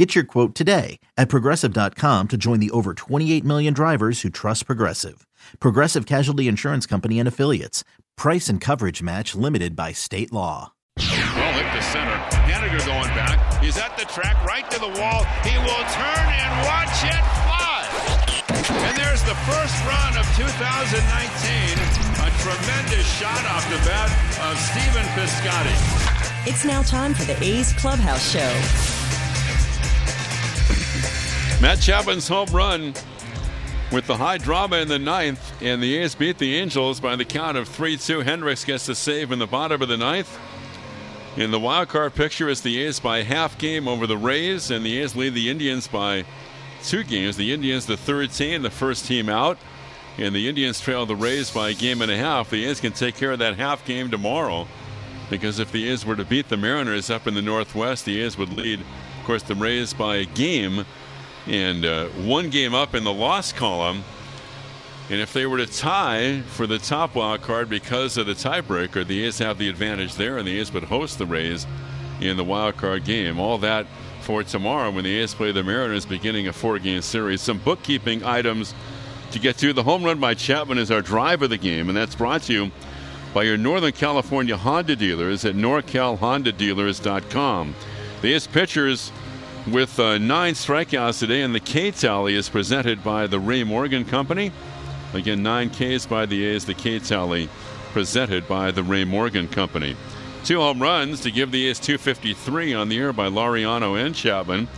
Get your quote today at progressive.com to join the over 28 million drivers who trust Progressive. Progressive Casualty Insurance Company and Affiliates. Price and coverage match limited by state law. Well hit to center. Haniger going back. He's at the track, right to the wall. He will turn and watch it fly. And there's the first run of 2019. A tremendous shot off the bat of Stephen Piscotty. It's now time for the A's Clubhouse Show. Matt Chapman's home run with the high drama in the ninth, and the A's beat the Angels by the count of 3 2. Hendriks gets the save in the bottom of the ninth. In the wild card picture is the A's by half game over the Rays, and the A's lead the Indians by two games. The Indians, the third team, the first team out, and the Indians trail the Rays by a game and a half. The A's can take care of that half game tomorrow because if the A's were to beat the Mariners up in the Northwest, the A's would lead, of course, the Rays by a game and uh, one game up in the loss column. And if they were to tie for the top wild card because of the tiebreaker, the A's have the advantage there, and the A's would host the Rays in the wild card game. All that for tomorrow when the A's play the Mariners, beginning a four-game series. Some bookkeeping items to get to. The home run by Chapman is our drive of the game, and that's brought to you by your Northern California Honda dealers at NorCalHondaDealers.com. The A's pitchers with uh, nine strikeouts today, and the K tally is presented by the Ray Morgan Company. Again, nine Ks by the A's, the K tally presented by the Ray Morgan Company. Two home runs to give the A's 253 on the air by Laureano and Chapman.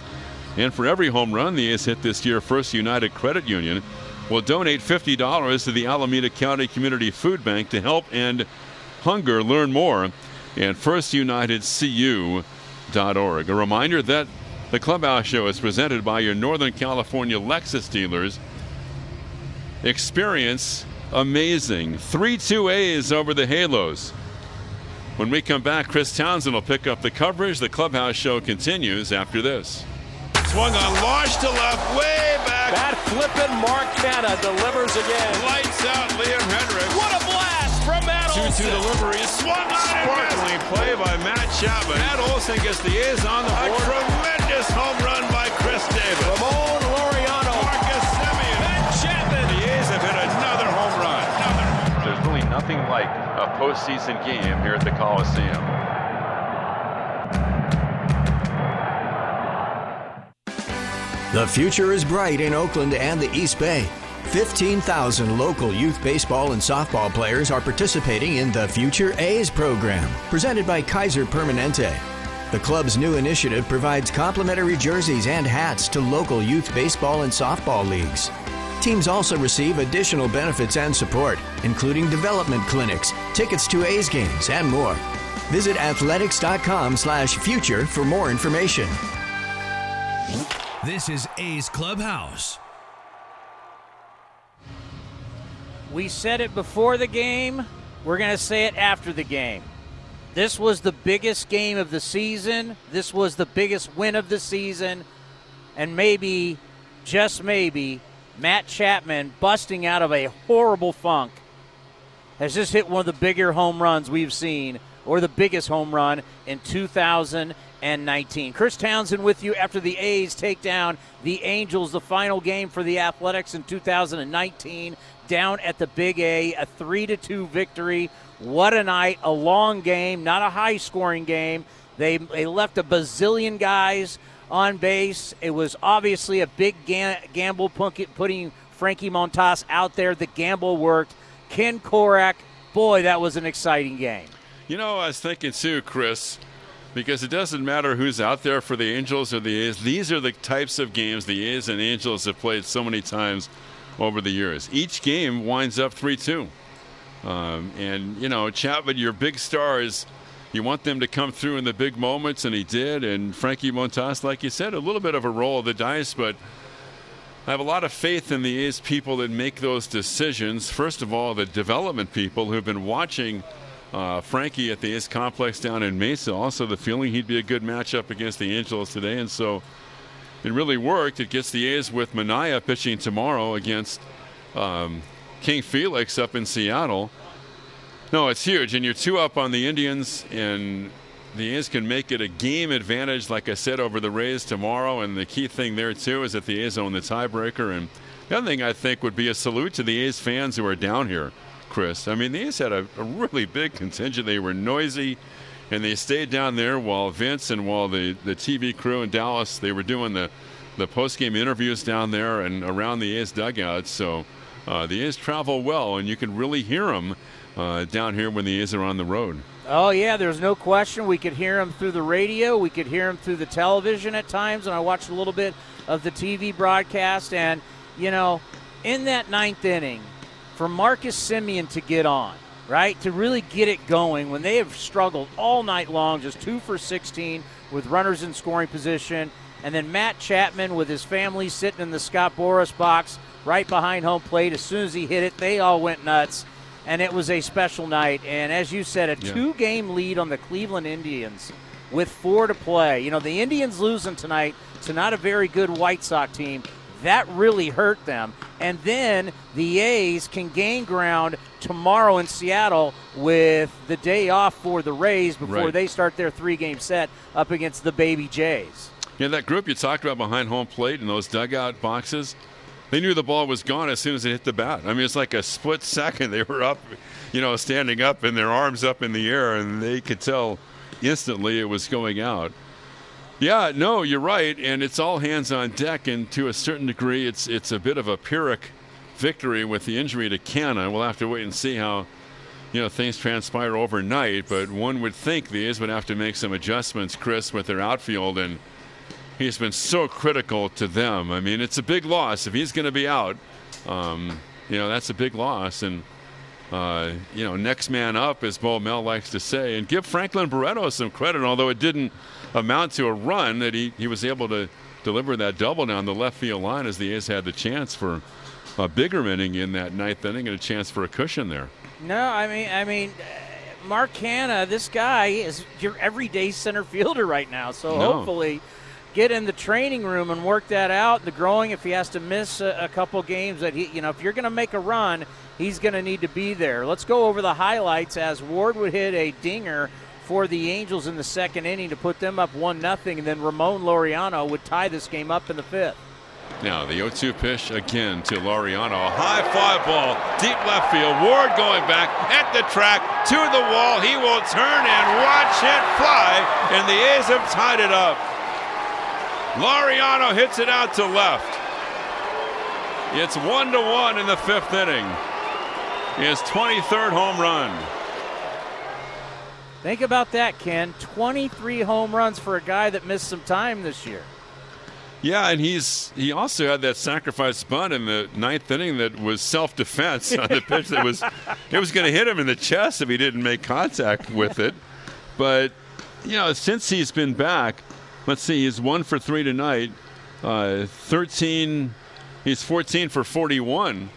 And for every home run the A's hit this year, First United Credit Union will donate $50 to the Alameda County Community Food Bank to help end hunger. Learn more at firstunitedcu.org. A reminder that the Clubhouse Show is presented by your Northern California Lexus dealers. Experience amazing. 3 2 A's over the Halos. When we come back, Chris Townsend will pick up the coverage. The Clubhouse Show continues after this. Swung on, launched to left, way back. That flippin' Mark Canha delivers again. Lights out, Liam Hendriks. What a blast from Matt 2 Olson. 2 delivery. Swung on Sparkling play by Matt Chapman. Matt Olson gets the A's on the board. A tremendous home run by Khris Davis. Ramon Laureano. Marcus Semien. Matt Chapman. The A's have hit another home run. Another. There's really nothing like a postseason game here at the Coliseum. The future is bright in Oakland and the East Bay. 15,000 local youth baseball and softball players are participating in the Future A's program, presented by Kaiser Permanente. The club's new initiative provides complimentary jerseys and hats to local youth baseball and softball leagues. Teams also receive additional benefits and support, including development clinics, tickets to A's games, and more. Visit athletics.com slash future for more information. This is A's Clubhouse. We said it before the game. We're going to say it after the game. This was the biggest game of the season. This was the biggest win of the season. And maybe, just maybe, Matt Chapman busting out of a horrible funk has just hit one of the bigger home runs we've seen, or the biggest home run in 2019. Chris Townsend with you after the A's take down the Angels, the final game for the Athletics in 2019 down at the Big A, a 3 to 2 victory. What a night, a long game, not a high scoring game. They, they left a bazillion guys on base. It was obviously a big ga- gamble putting Frankie Montas out there. The gamble worked. Ken Korach, boy, that was an exciting game. You know, I was thinking too, Chris, because it doesn't matter who's out there for the Angels or the A's. These are the types of games the A's and Angels have played so many times over the years. Each game winds up 3 2. Um, and, you know, Chapman, your big stars, you want them to come through in the big moments, and he did. And Frankie Montas, like you said, a little bit of a roll of the dice, but I have a lot of faith in the A's people that make those decisions. First of all, the development people who've been watching uh, Frankie at the A's complex down in Mesa. Also, the feeling he'd be a good matchup against the Angels today, and so it really worked. It gets the A's with Manaea pitching tomorrow against um, King Felix up in Seattle. No, it's huge, and you're two up on the Indians, and the A's can make it a game advantage, like I said, over the Rays tomorrow. And the key thing there too is that the A's own the tiebreaker. And the other thing I think would be a salute to the A's fans who are down here, Chris. I mean, the A's had a, a really big contingent. They were noisy, and they stayed down there while Vince and while the the TV crew in Dallas they were doing the the post game interviews down there and around the A's dugouts. So. Uh, the A's travel well, and you can really hear them uh, down here when the A's are on the road. Oh yeah, there's no question. We could hear them through the radio. We could hear them through the television at times, and I watched a little bit of the TV broadcast. And you know, in that ninth inning, for Marcus Semien to get on, right, to really get it going when they have struggled all night long, just two for 16 with runners in scoring position, and then Matt Chapman with his family sitting in the Scott Boras box right behind home plate. As soon as he hit it, they all went nuts and it was a special night. And as you said, a Yeah. two game lead on the Cleveland Indians with four to play. You know, the Indians losing tonight to not a very good White Sox team. That really hurt them. And then the A's can gain ground tomorrow in Seattle with the day off for the Rays before Right. they start their three game set up against the Baby Jays. Yeah, that group you talked about behind home plate in those dugout boxes, they knew the ball was gone as soon as it hit the bat. I mean, it's like a split second. They were up, you know, standing up and their arms up in the air, and they could tell instantly it was going out. Yeah, no, you're right, and it's all hands on deck, and to a certain degree, it's it's a bit of a Pyrrhic victory with the injury to Canha. We'll have to wait and see how you know things transpire overnight. But one would think the A's would have to make some adjustments, Chris, with their outfield, and he's been so critical to them. I mean, it's a big loss if he's going to be out. Um, you know, that's a big loss, and uh, you know, next man up, as Bo Mel likes to say, and give Franklin Barreto some credit, although it didn't amount to a run, that he, he was able to deliver that double down the left field line as the A's had the chance for a bigger inning in that ninth inning and a chance for a cushion there. No, I mean, I mean, uh, Mark Canha, this guy is your everyday center fielder right now. So No. hopefully, get in the training room and work that out. The growing, if he has to miss a, a couple games, that he, you know, if you're going to make a run, he's going to need to be there. Let's go over the highlights as Ward would hit a dinger for the Angels in the second inning to put them up one nothing, and then Ramon Laureano would tie this game up in the fifth. Now the 0-2 pitch again to Laureano. A high fly ball, deep left field. Ward going back at the track to the wall. He will turn and watch it fly, and the A's have tied it up. Laureano hits it out to left. It's one to one in the fifth inning. His 23rd home run. Think about that, Ken. 23 home runs for a guy that missed some time this year. Yeah, and he's he also had that sacrifice bunt in the ninth inning that was self defense on the pitch that was it was going to hit him in the chest if he didn't make contact with it. But you know, since he's been back, let's see, he's one for three tonight, uh, thirteen, he's fourteen for forty-one.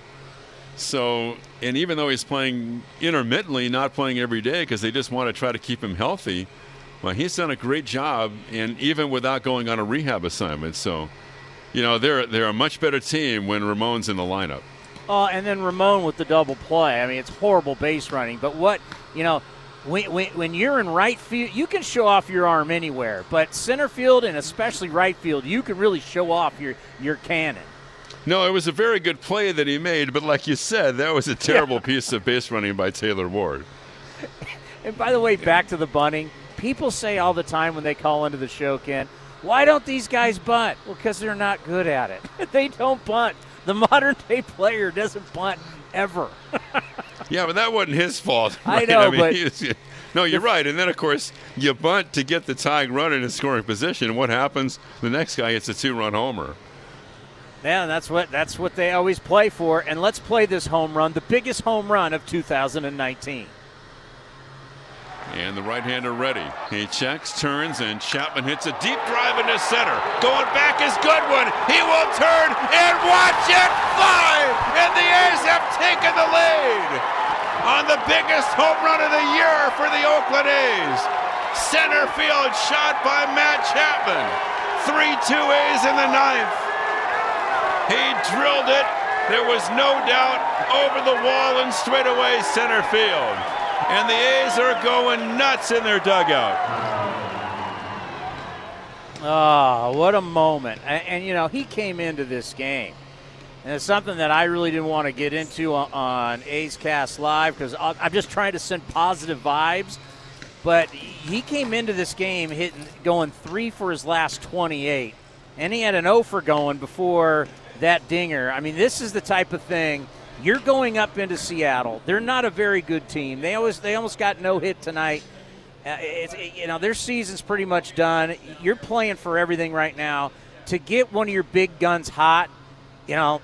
So, and even though he's playing intermittently, not playing every day because they just want to try to keep him healthy, well, he's done a great job, and even without going on a rehab assignment. So, you know, they're they're a much better team when Ramon's in the lineup. Oh, and then Ramon with the double play. I mean, it's horrible base running. But what, you know, when, when, when you're in right field, you can show off your arm anywhere. But center field and especially right field, you can really show off your, your cannon. No, it was a very good play that he made, but like you said, that was a terrible piece of base running by Taylor Ward. And by the way, back to the bunting. People say all the time when they call into the show, Ken, why don't these guys bunt? Well, because they're not good at it. they don't bunt. The modern day player doesn't bunt ever. Yeah, but that wasn't his fault. I right? know, mean, but- was- no, you're right. And then, of course, you bunt to get the tying run in a scoring position. What happens? The next guy gets a two-run homer. Yeah, that's what that's what they always play for. And let's play this home run, the biggest home run of 2019. And the right-hander ready. He checks, turns, and Chapman hits a deep drive into center. Going back is Goodwin. He will turn and watch it fly. And the A's have taken the lead on the biggest home run of the year for the Oakland A's. Center field shot by Matt Chapman. 3-2 A's in the ninth. He drilled it. There was no doubt over the wall and straight away center field. And the A's are going nuts in their dugout. Oh, what a moment. And, and, you know, he came into this game. And it's something that I really didn't want to get into on, on A's Cast Live because I'm just trying to send positive vibes. But he came into this game hitting, going three for his last 28. And he had an 0 for going before that dinger. I mean, this is the type of thing you're going up into Seattle. They're not a very good team. They always they almost got no hit tonight. Uh, it's, you know their season's pretty much done. You're playing for everything right now. To get one of your big guns hot, you know,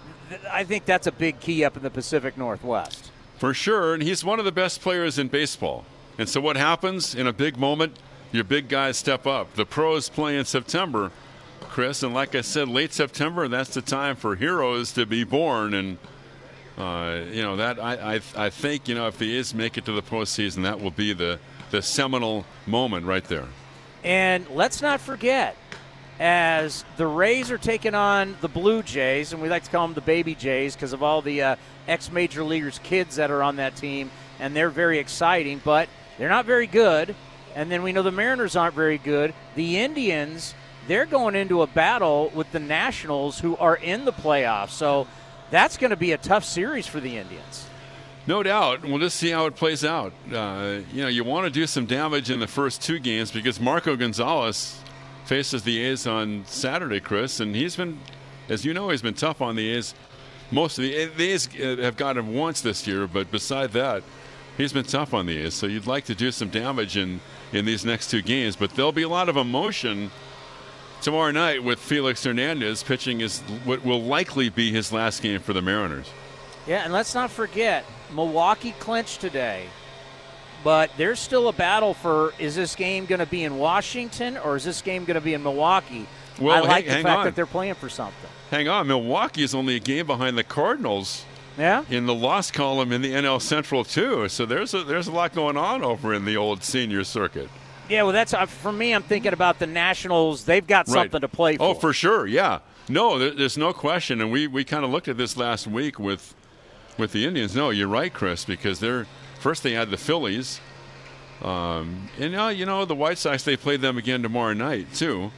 I think that's a big key up in the Pacific Northwest. For sure, and he's one of the best players in baseball. And so what happens in a big moment? Your big guys step up. The pros play in September, Chris, and like I said, late September, that's the time for heroes to be born. And uh, you know that I, I I think you know if the Is make it to the postseason, that will be the the seminal moment right there. And let's not forget, as the Rays are taking on the Blue Jays, and we like to call them the Baby Jays because of all the uh, ex major leaguers' kids that are on that team, and they're very exciting, but they're not very good. And then we know the Mariners aren't very good. The Indians, they're going into a battle with the Nationals, who are in the playoffs. So that's going to be a tough series for the Indians. No doubt. We'll just see how it plays out. Uh, you know, you want to do some damage in the first two games because Marco Gonzales faces the A's on Saturday, Chris, and he's been, as you know, he's been tough on the A's. Most of the, the A's uh, have got him once this year, but beside that, he's been tough on the A's. So you'd like to do some damage in in these next two games, but there'll be a lot of emotion tomorrow night with Felix Hernandez pitching is what will likely be his last game for the Mariners. Yeah, and let's not forget Milwaukee clinched today, but there's still a battle for is this game going to be in Washington or is this game going to be in Milwaukee? Well, I like hang, the fact on. that they're playing for something. Hang on, Milwaukee is only a game behind the Cardinals. Yeah. In the loss column in the NL Central too, so there's a, there's a lot going on over in the old senior circuit. Yeah, well, that's uh, for me. I'm thinking about the Nationals. They've got Right. something to play for. Oh, for sure, yeah. No, there, there's no question, and we, we kind of looked at this last week with with the Indians. No, you're right, Chris, because they're first they had the Phillies, um, and now you know the White Sox. They play them again tomorrow night too.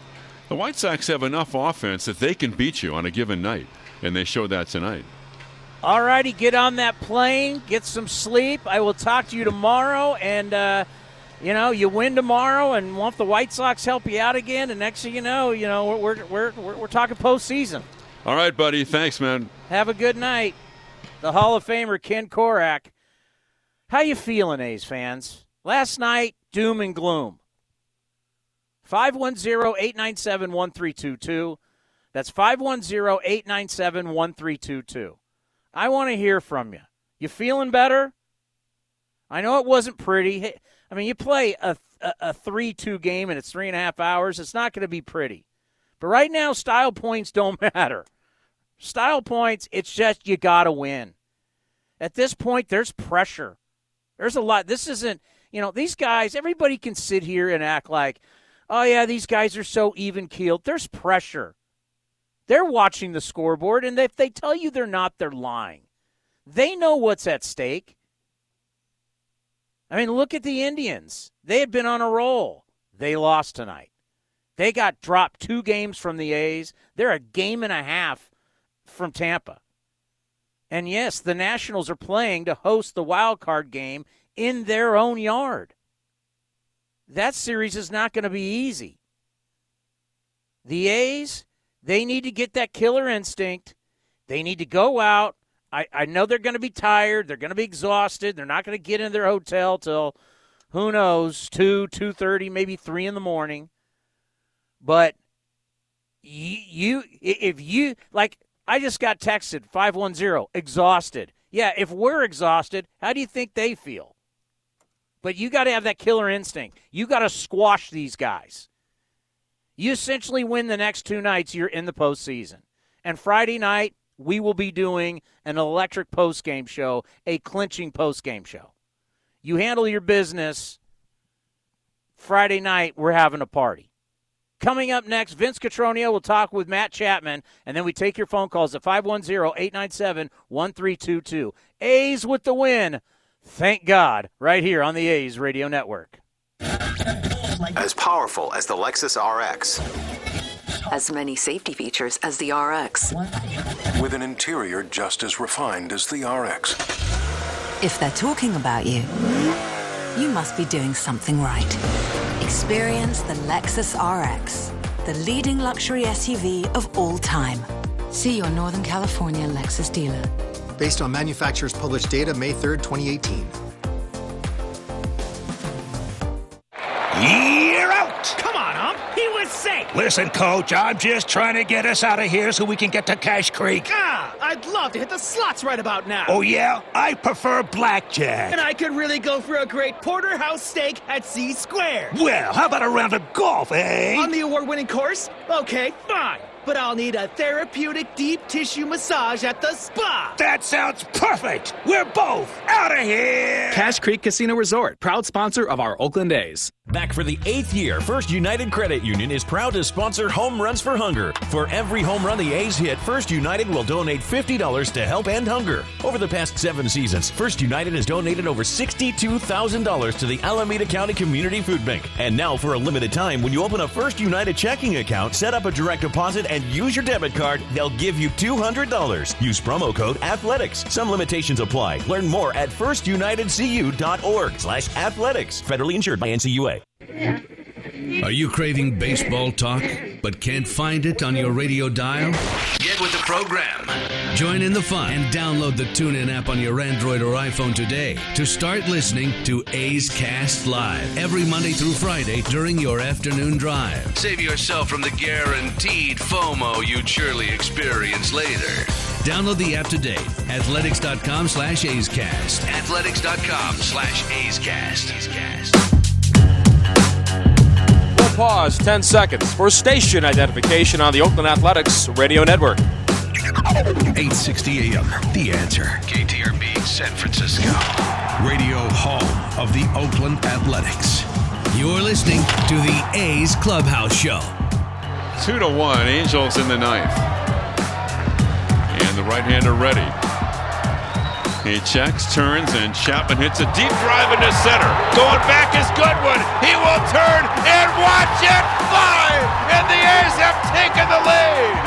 The White Sox have enough offense that they can beat you on a given night, and they showed that tonight. All righty, get on that plane, get some sleep. I will talk to you tomorrow, and uh, you know you win tomorrow, and want the White Sox help you out again, and next thing you know, you know we're we're we're, we're talking postseason. All right, buddy. Thanks, man. Have a good night. The Hall of Famer Ken Korach. How you feeling, A's fans? Last night, doom and gloom. 510-897-1322. That's 510-897-1322. I want to hear from you. You feeling better? I know it wasn't pretty. I mean, you play a, a, a 3-2 game and it's three and a half hours. It's not going to be pretty. But right now, style points don't matter. Style points, it's just you got to win. At this point, there's pressure. There's a lot. This isn't, you know, these guys, everybody can sit here and act like, oh, yeah, these guys are so even keeled. There's pressure. They're watching the scoreboard, and if they tell you they're not, they're lying. They know what's at stake. I mean, look at the Indians. They had been on a roll. They lost tonight. They got dropped two games from the A's. They're a game and a half from Tampa. And yes, the Nationals are playing to host the wild card game in their own yard. That series is not going to be easy. The A's, they need to get that killer instinct. They need to go out. I, I know they're going to be tired. They're going to be exhausted. They're not going to get in their hotel till who knows, 2, 2.30, maybe 3 in the morning. But you, you if you, like, I just got texted 510, exhausted. Yeah, if we're exhausted, how do you think they feel? But you got to have that killer instinct. You got to squash these guys. You essentially win the next two nights, you're in the postseason. And Friday night, we will be doing an electric post-game show, a clinching post-game show. You handle your business. Friday night, we're having a party. Coming up next, Vince Cotroneo will talk with Matt Chapman, and then we take your phone calls at 510-897-1322. A's with the win. Thank God, right here on the A's Radio Network. As powerful as the Lexus RX. As many safety features as the RX. With an interior just as refined as the RX. If they're talking about you, you must be doing something right. Experience the Lexus RX, the leading luxury SUV of all time. See your Northern California Lexus dealer. Based on manufacturer's published data May 3rd, 2018. You're out! Come on, Ump. He was safe. Listen, Coach, I'm just trying to get us out of here so we can get to Cache Creek. Ah, I'd love to hit the slots right about now. Oh, yeah? I prefer blackjack. And I could really go for a great porterhouse steak at C Square. Well, how about a round of golf, eh? On the award winning course? Okay, fine but I'll need a therapeutic deep tissue massage at the spa. That sounds perfect. We're both out of here. Cache Creek Casino Resort, proud sponsor of our Oakland A's. Back for the eighth year, First United Credit Union is proud to sponsor Home Runs for Hunger. For every home run the A's hit, First United will donate $50 to help end hunger. Over the past seven seasons, First United has donated over $62,000 to the Alameda County Community Food Bank. And now, for a limited time, when you open a First United checking account, set up a direct deposit, and use your debit card, they'll give you $200. Use promo code ATHLETICS. Some limitations apply. Learn more at firstunitedcu.org slash athletics. Federally insured by NCUA. Are you craving baseball talk but can't find it on your radio dial? Get with the program. Join in the fun and download the TuneIn app on your Android or iPhone today to start listening to A's Cast Live every Monday through Friday during your afternoon drive. Save yourself from the guaranteed FOMO you'd surely experience later. Download the app today. Athletics.com slash A's Cast. Athletics.com slash A's Cast. Pause 10 seconds for station identification on the Oakland Athletics Radio Network. 860 AM, The Answer. KTRB, San Francisco. Radio home of the Oakland Athletics. You're listening to the A's Clubhouse Show. Two to one, Angels in the ninth. And the right-hander ready. He checks, turns, and Chapman hits a deep drive into center. Going back is Goodwin. He will turn and watch it fly. And the A's have taken the lead.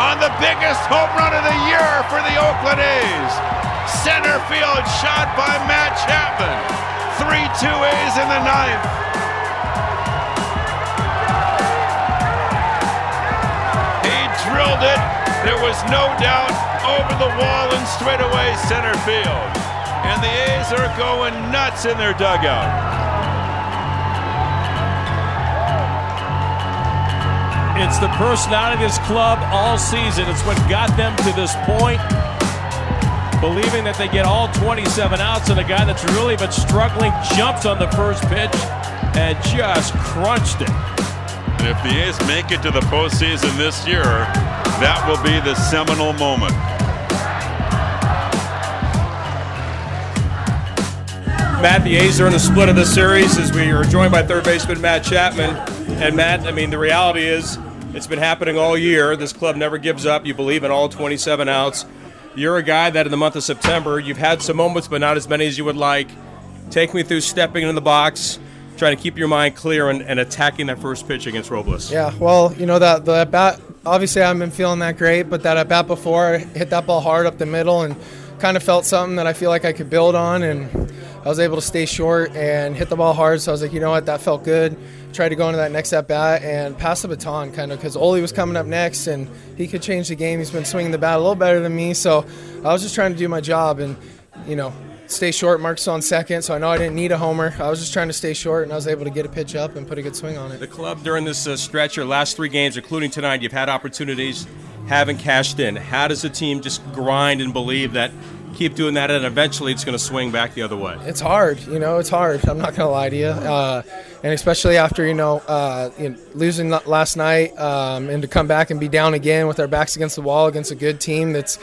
On the biggest home run of the year for the Oakland A's. Center field shot by Matt Chapman. 3-2 A's in the ninth. He drilled it. There was no doubt over the wall and straightaway center field. And the A's are going nuts in their dugout. It's the personality of this club all season. It's what got them to this point. Believing that they get all 27 outs, and a guy that's really been struggling jumps on the first pitch and just crunched it. And if the A's make it to the postseason this year, that will be the seminal moment. Matt, the A's are in the split of the series as we are joined by third baseman Matt Chapman. And Matt, I mean, the reality is it's been happening all year. This club never gives up. You believe in all 27 outs. You're a guy that in the month of September, you've had some moments, but not as many as you would like. Take me through stepping into the box, trying to keep your mind clear and, and attacking that first pitch against Robles. Yeah, well, you know, that the bat, obviously I haven't been feeling that great, but that at bat before, I hit that ball hard up the middle and kind of felt something that I feel like I could build on. And I was able to stay short and hit the ball hard. So I was like, you know what, that felt good. Tried to go into that next at bat and pass the baton kind of because Ole was coming up next and he could change the game. He's been swinging the bat a little better than me. So I was just trying to do my job and, you know, stay short. Mark's on second, so I know I didn't need a homer. I was just trying to stay short, and I was able to get a pitch up and put a good swing on it. The club during this uh, stretch, your last three games, including tonight, you've had opportunities, haven't cashed in. How does the team just grind and believe that keep doing that, and eventually it's going to swing back the other way. It's hard, you know. It's hard. I'm not gonna lie to you, uh, and especially after you know, uh, you know losing last night, um, and to come back and be down again with our backs against the wall against a good team that's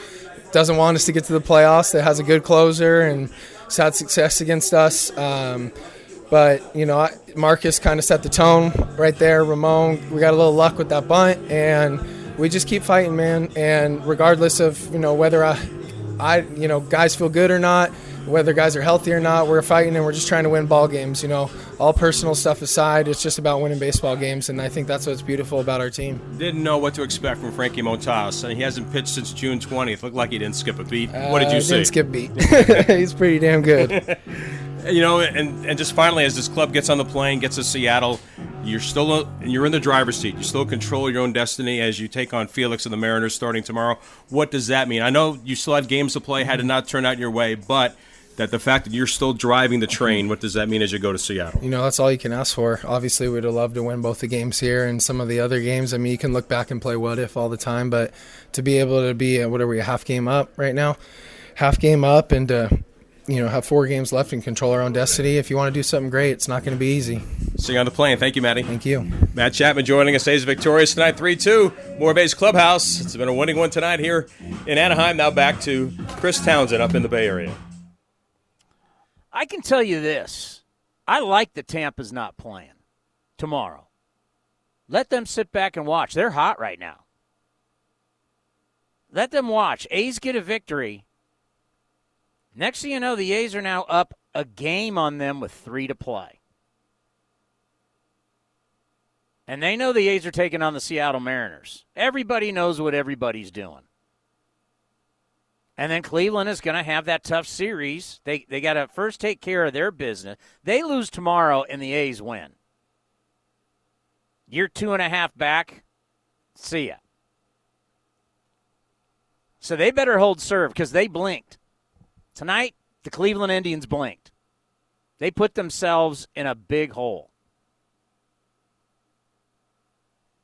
doesn't want us to get to the playoffs, that has a good closer and has had success against us. Um, but you know, Marcus kind of set the tone right there. Ramon, we got a little luck with that bunt, and we just keep fighting, man. And regardless of you know whether I, I you know guys feel good or not, whether guys are healthy or not, we're fighting and we're just trying to win ball games. You know, all personal stuff aside, it's just about winning baseball games, and I think that's what's beautiful about our team. Didn't know what to expect from Frankie Montas, and he hasn't pitched since June 20th. Looked like he didn't skip a beat. what did you uh, see? Didn't skip a beat. He's pretty damn good. you know, and, and just finally, as this club gets on the plane, gets to Seattle, you're still you're in the driver's seat. You still control your own destiny as you take on Felix and the Mariners starting tomorrow. What does that mean? I know you still have games to play, had to not turn out your way, but that the fact that you're still driving the train, what does that mean as you go to Seattle? You know, that's all you can ask for. Obviously, we'd have loved to win both the games here and some of the other games. I mean, you can look back and play what if all the time, but to be able to be, what are we, a half game up right now? Half game up and to, you know, have four games left and control our own destiny. If you want to do something great, it's not going to be easy. See you on the plane. Thank you, Matty. Thank you. Matt Chapman joining us. A's victorious tonight, 3 2. More A's Clubhouse. It's been a winning one tonight here in Anaheim. Now back to Chris Townsend up in the Bay Area. I can tell you this. I like the Tampa's not playing tomorrow. Let them sit back and watch. They're hot right now. Let them watch. A's get a victory. Next thing you know, the A's are now up a game on them with three to play. And they know the A's are taking on the Seattle Mariners. Everybody knows what everybody's doing. And then Cleveland is going to have that tough series. They they got to first take care of their business. They lose tomorrow, and the A's win. You're two and a half back. See ya. So they better hold serve because they blinked. Tonight, the Cleveland Indians blinked. They put themselves in a big hole.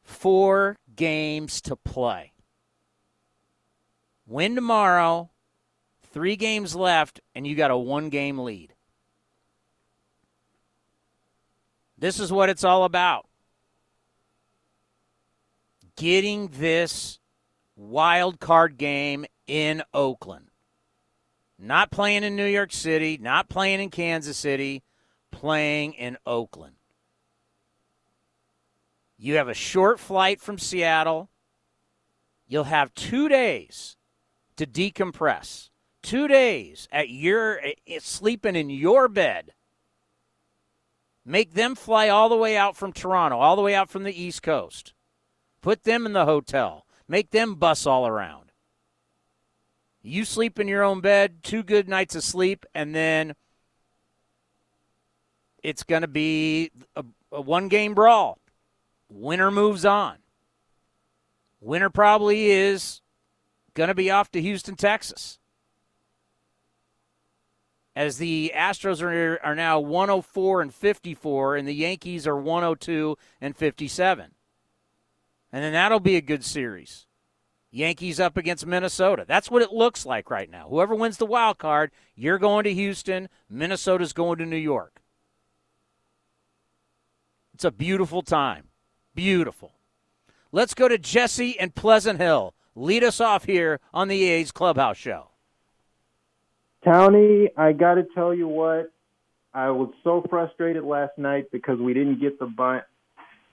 Four games to play. Win tomorrow, three games left, and you got a one game lead. This is what it's all about. Getting this wild card game in Oakland. Not playing in New York City, not playing in Kansas City, playing in Oakland. You have a short flight from Seattle. You'll have two days to decompress. Two days at your eh, sleeping in your bed. Make them fly all the way out from Toronto, all the way out from the East Coast. Put them in the hotel. Make them bus all around. You sleep in your own bed, two good nights of sleep, and then it's going to be a, a one game brawl. Winner moves on. Winner probably is going to be off to Houston, Texas. As the Astros are, are now 104 and 54, and the Yankees are 102 and 57. And then that'll be a good series. Yankees up against Minnesota. That's what it looks like right now. Whoever wins the wild card, you're going to Houston, Minnesota's going to New York. It's a beautiful time. Beautiful. Let's go to Jesse and Pleasant Hill. Lead us off here on the A's Clubhouse Show. Townie, I got to tell you what, I was so frustrated last night because we didn't get the bunt.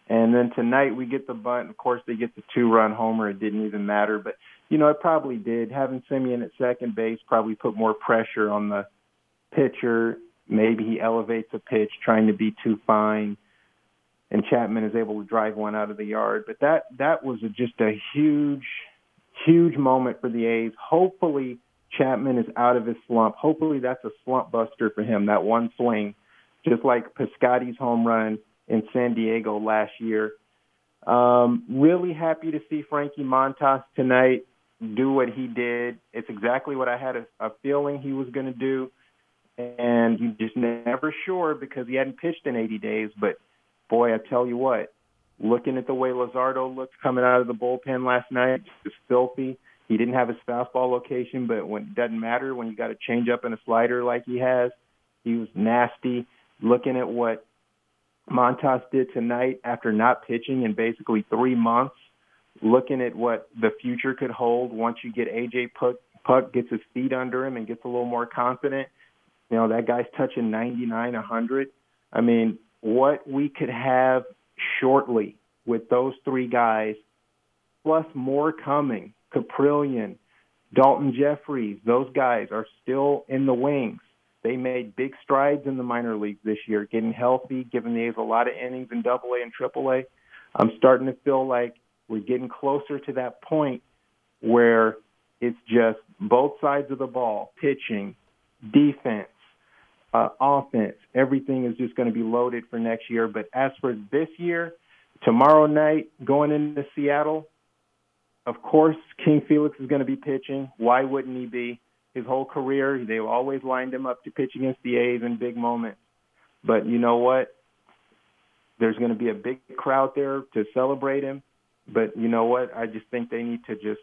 And then tonight we get the bunt. Of course, they get the two run homer. It didn't even matter. But, you know, it probably did. Having Semien at second base probably put more pressure on the pitcher. Maybe he elevates a pitch trying to be too fine. And Chapman is able to drive one out of the yard. But that that was a, just a huge, huge moment for the A's. Hopefully Chapman is out of his slump. Hopefully that's a slump buster for him, that one swing, just like Piscotty's home run in San Diego last year. Um, really happy to see Frankie Montas tonight do what he did. It's exactly what I had a, a feeling he was going to do. And you just never sure because he hadn't pitched in 80 days. But boy, I tell you what, looking at the way Luzardo looked coming out of the bullpen last night, just filthy. He didn't have his fastball location, but when it doesn't matter when you got a change up and a slider like he has, he was nasty. Looking at what Montas did tonight after not pitching in basically three months, looking at what the future could hold once you get AJ Puk, Puk gets his feet under him and gets a little more confident. You know, that guy's touching 99, 100. I mean, what we could have shortly with those three guys, plus more coming. Kaprielian, Daulton Jefferies, those guys are still in the wings. They made big strides in the minor leagues this year, getting healthy, giving the A's a lot of innings in Double A AA and Triple A. I'm starting to feel like we're getting closer to that point where it's just both sides of the ball, pitching, defense, uh, offense. Everything is just going to be loaded for next year. But as for this year, tomorrow night going into Seattle, of course, King Felix is going to be pitching. Why wouldn't he be? His whole career, they've always lined him up to pitch against the A's in big moments. But you know what? There's going to be a big crowd there to celebrate him. But you know what? I just think they need to just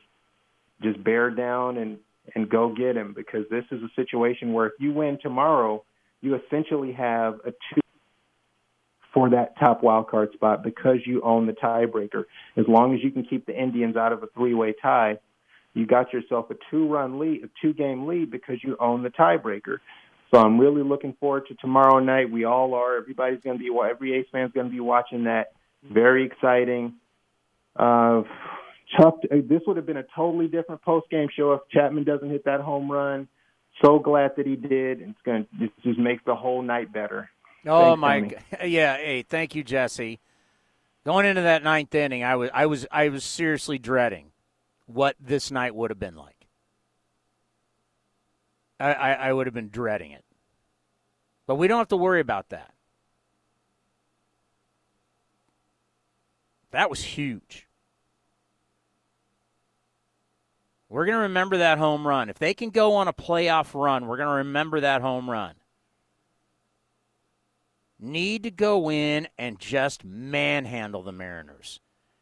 just bear down and and go get him because this is a situation where if you win tomorrow, you essentially have a two for that top wild card spot because you own the tiebreaker. As long as you can keep the Indians out of a three-way tie, you got yourself a two-run lead, a two-game lead because you own the tiebreaker. So I'm really looking forward to tomorrow night. We all are. Everybody's going to be. Every A's fan's going to be watching that. Very exciting. Uh, tough. To, this would have been a totally different post-game show if Chapman doesn't hit that home run. So glad that he did. It's going to just make the whole night better. Oh Thanks, my, yeah. Hey, thank you, Jesse. Going into that ninth inning, I was, I was, I was seriously dreading what this night would have been like. I, I, I would have been dreading it, but we don't have to worry about that. That was huge. We're going to remember that home run. If they can go on a playoff run, we're going to remember that home run need to go in and just manhandle the Mariners.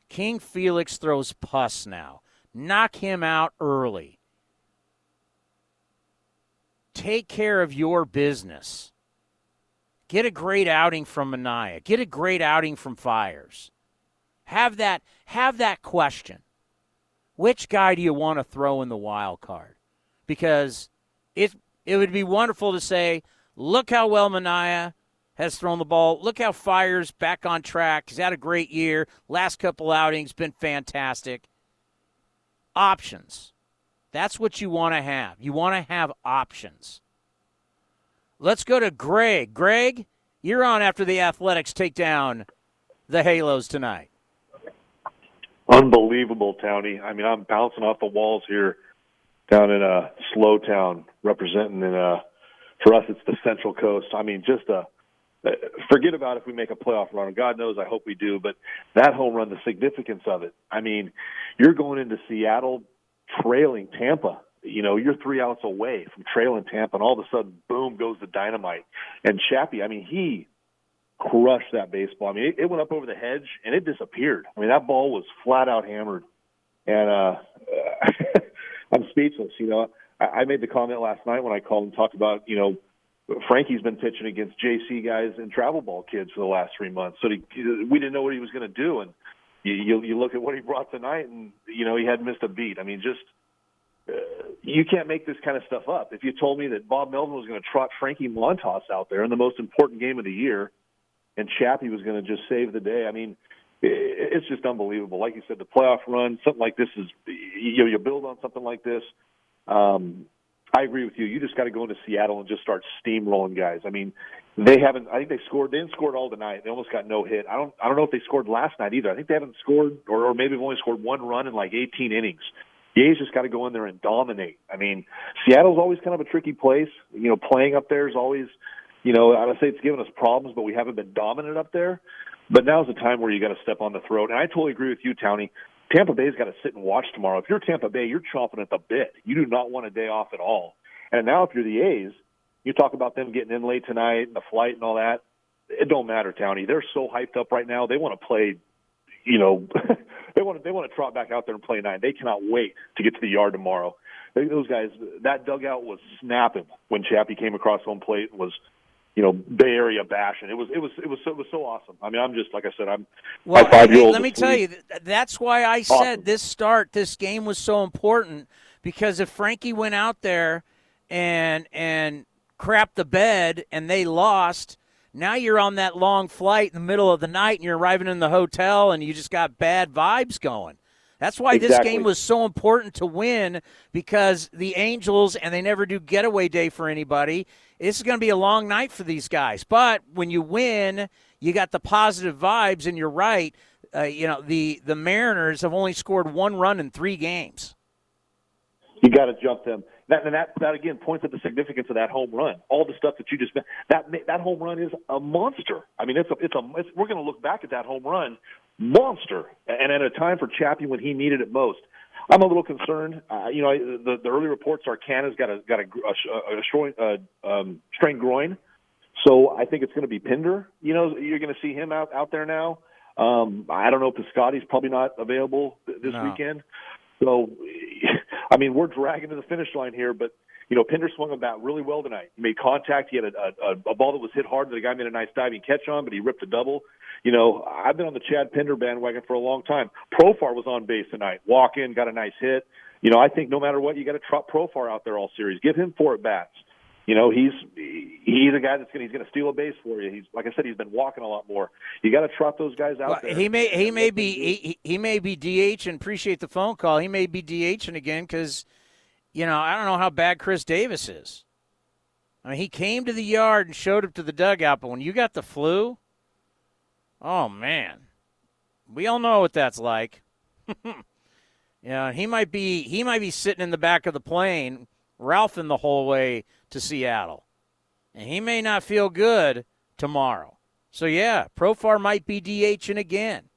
King Felix throws pus now. Knock him out early. Take care of your business. Get a great outing from Manaea. Get a great outing from Fiers. Have that have that question. Which guy do you want to throw in the wild card? Because it it would be wonderful to say, look how well Manaea has thrown the ball. Look how Fiers back on track. He's had a great year. Last couple outings been fantastic. Options. That's what you want to have. You want to have options. Let's go to Greg. Greg, you're on after the Athletics take down the Halos tonight. Unbelievable, Townie. I mean, I'm bouncing off the walls here down in a uh, slow town representing in uh for us it's the Central Coast. I mean, just a forget about if we make a playoff run. God knows, I hope we do. But that home run, the significance of it. I mean, you're going into Seattle trailing Tampa. You know, you're three outs away from trailing Tampa, and all of a sudden, boom, goes the dynamite. And Chappie, I mean, he crushed that baseball. I mean, it, it went up over the hedge and it disappeared. I mean, that ball was flat out hammered. And uh, I'm speechless. You know, I, I made the comment last night when I called and talked about, you know, Frankie's been pitching against JC guys and travel ball kids for the last three months, so he, we didn't know what he was going to do. And you, you, you look at what he brought tonight, and you know he hadn't missed a beat. I mean, just uh, you can't make this kind of stuff up. If you told me that Bob Melvin was going to trot Frankie Montas out there in the most important game of the year, and Chappie was going to just save the day, I mean, it's just unbelievable. Like you said, the playoff run, something like this is you know you build on something like this. Um, I agree with you. You just got to go into Seattle and just start steamrolling guys. I mean, they haven't. I think they scored. They didn't score all tonight. They almost got no hit. I don't. I don't know if they scored last night either. I think they haven't scored, or, or maybe they've only scored one run in like 18 innings. A's just got to go in there and dominate. I mean, Seattle's always kind of a tricky place. You know, playing up there is always, you know, I would say it's given us problems, but we haven't been dominant up there. But now's the time where you got to step on the throat. And I totally agree with you, Townie. Tampa Bay's got to sit and watch tomorrow. If you're Tampa Bay, you're chomping at the bit. You do not want a day off at all. And now, if you're the A's, you talk about them getting in late tonight and the flight and all that. It don't matter, Townie. They're so hyped up right now. They want to play, you know, they want to they want to trot back out there and play nine. They cannot wait to get to the yard tomorrow. Those guys, that dugout was snapping when Chappie came across home plate and was, you know, Bay Area bashing. It was it was it was so, it was so awesome. I mean, I'm just like I said, I'm well, my five year old. Let me tell you, that's why I awesome. said this start, this game was so important because if Frankie went out there and and crapped the bed and they lost now you're on that long flight in the middle of the night and you're arriving in the hotel and you just got bad vibes going. That's why exactly. this game was so important to win because the Angels, and they never do getaway day for anybody, this is going to be a long night for these guys. But when you win, you got the positive vibes, and you're right. Uh, you know, the, the Mariners have only scored one run in three games. You got to jump them. That, and that, that again points at the significance of that home run. All the stuff that you just that that home run is a monster. I mean, it's a it's a it's, we're going to look back at that home run monster, and at a time for Chappie when he needed it most. I'm a little concerned. Uh, you know, the the early reports are Canha's got a got a, a, a, strain, uh, um, strained groin, so I think it's going to be Pinder. You know, you're going to see him out out there now. Um, I don't know. Piscotty's probably not available this no. weekend. So, I mean, we're dragging to the finish line here, but you know, Pinder swung a bat really well tonight. He made contact. He had a, a, a ball that was hit hard that the guy made a nice diving catch on, but he ripped a double. You know, I've been on the Chad Pinder bandwagon for a long time. Profar was on base tonight. Walk in, got a nice hit. You know, I think no matter what, you got to trot Profar out there all series. Give him four at bats. You know, he's he's a guy that's gonna he's gonna steal a base for you. He's like I said, he's been walking a lot more. You got to trot those guys out well, there. He may he may be he, he may be DH and appreciate the phone call. He may be DHing again because, you know, I don't know how bad Khris Davis is. I mean, he came to the yard and showed up to the dugout, but when you got the flu, oh man, we all know what that's like. yeah, he might be he might be sitting in the back of the plane, Ralphing the whole way to Seattle, and he may not feel good tomorrow. So yeah, Profar might be DHing again,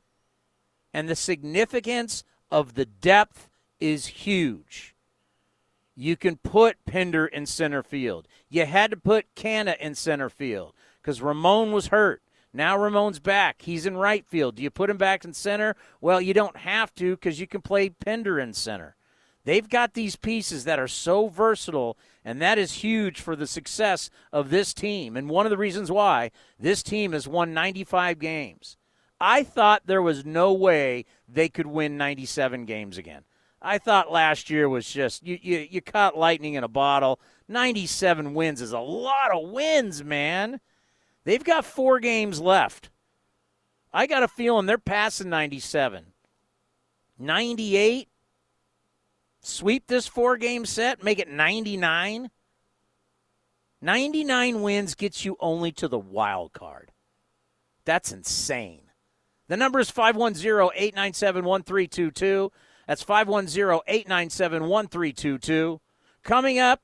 and the significance of the depth is huge. You can put Pinder in center field. You had to put Canha in center field because Ramon was hurt. Now Ramon's back. He's in right field. Do you put him back in center? Well, you don't have to because you can play Pinder in center. They've got these pieces that are so versatile, and that is huge for the success of this team. And one of the reasons why this team has won 95 games. I thought there was no way they could win 97 games again. I thought last year was just you, you you caught lightning in a bottle. 97 wins is a lot of wins, man. They've got 4 games left. I got a feeling they're passing 97. 98 sweep this four game set, make it 99. 99 wins gets you only to the wild card. That's insane. The number is 510 897 1322. That's 510 897 1322. Coming up,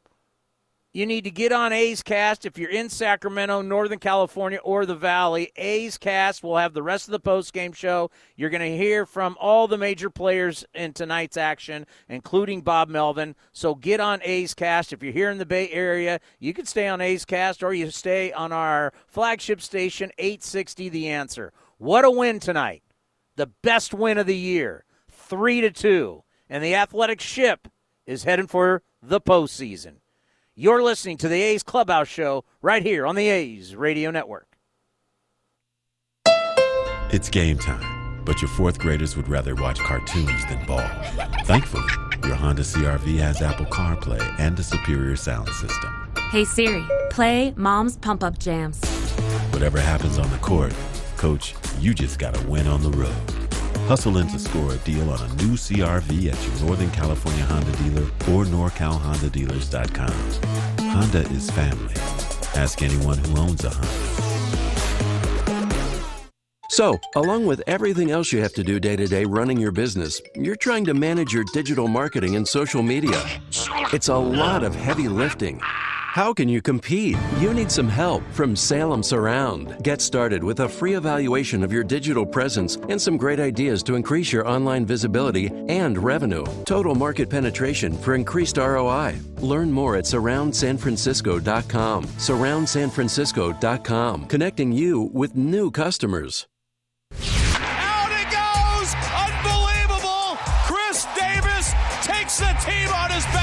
you need to get on A's Cast if you're in Sacramento, Northern California, or the Valley. A's Cast will have the rest of the post-game show. You're going to hear from all the major players in tonight's action, including Bob Melvin. So get on A's Cast. If you're here in the Bay Area, you can stay on A's Cast or you stay on our flagship station, 860 The Answer. What a win tonight. The best win of the year. 3 to 2. And the athletic ship is heading for the postseason. You're listening to the A's Clubhouse Show right here on the A's Radio Network. It's game time, but your fourth graders would rather watch cartoons than ball. Thankfully, your Honda CRV has Apple CarPlay and a superior sound system. Hey Siri, play Mom's Pump Up Jams. Whatever happens on the court, Coach, you just got to win on the road. Hustle in to score a deal on a new CRV at your Northern California Honda dealer or NorCalHondaDealers.com. Honda is family. Ask anyone who owns a Honda. So, along with everything else you have to do day to day running your business, you're trying to manage your digital marketing and social media. It's a lot of heavy lifting. How can you compete? You need some help from Salem Surround. Get started with a free evaluation of your digital presence and some great ideas to increase your online visibility and revenue. Total market penetration for increased ROI. Learn more at surroundsanfrancisco.com. Surroundsanfrancisco.com, connecting you with new customers. Out it goes! Unbelievable! Khris Davis takes the team on his back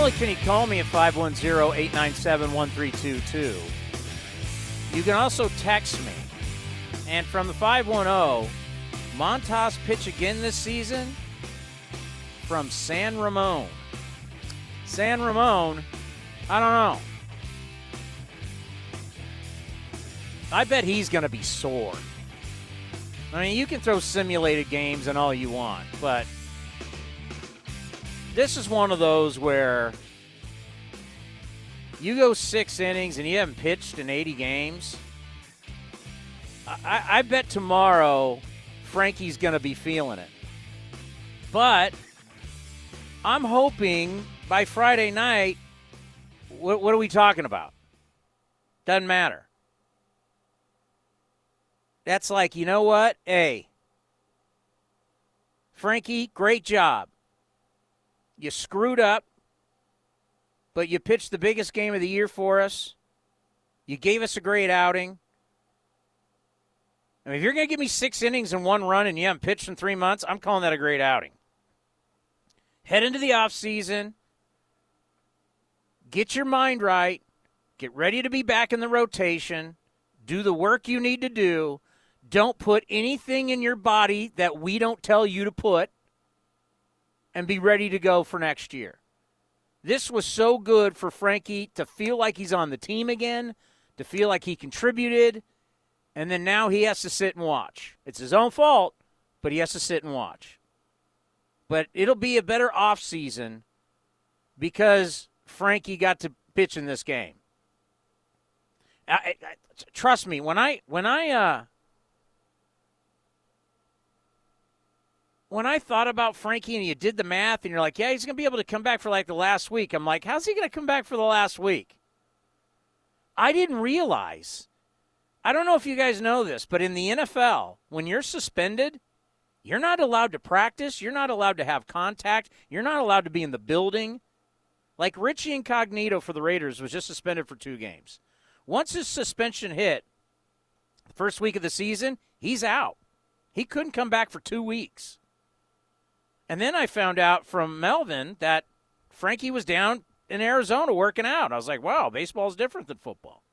Only can you call me at 510-897-1322, you can also text me. And from the 510, Montas pitch again this season from San Ramon. San Ramon, I don't know. I bet he's going to be sore. I mean, you can throw simulated games and all you want, but this is one of those where you go six innings and you haven't pitched in 80 games. I, I bet tomorrow Frankie's going to be feeling it. But I'm hoping by Friday night, what, what are we talking about? Doesn't matter. That's like, you know what? Hey, Frankie, great job. You screwed up, but you pitched the biggest game of the year for us. You gave us a great outing. I mean, if you're going to give me six innings and one run and you haven't pitched in three months, I'm calling that a great outing. Head into the offseason, get your mind right, get ready to be back in the rotation, do the work you need to do. Don't put anything in your body that we don't tell you to put, and be ready to go for next year. This was so good for Frankie to feel like he's on the team again, to feel like he contributed and then now he has to sit and watch. It's his own fault, but he has to sit and watch. But it'll be a better off season because Frankie got to pitch in this game. I, I, trust me, when I when I uh, when I thought about Frankie and you did the math and you're like, yeah, he's going to be able to come back for like the last week. I'm like, how's he going to come back for the last week? I didn't realize I don't know if you guys know this, but in the NFL, when you're suspended, you're not allowed to practice. You're not allowed to have contact. You're not allowed to be in the building. Like Richie Incognito for the Raiders was just suspended for two games. Once his suspension hit, the first week of the season, he's out. He couldn't come back for two weeks. And then I found out from Melvin that Frankie was down in Arizona working out. I was like, wow, baseball's different than football.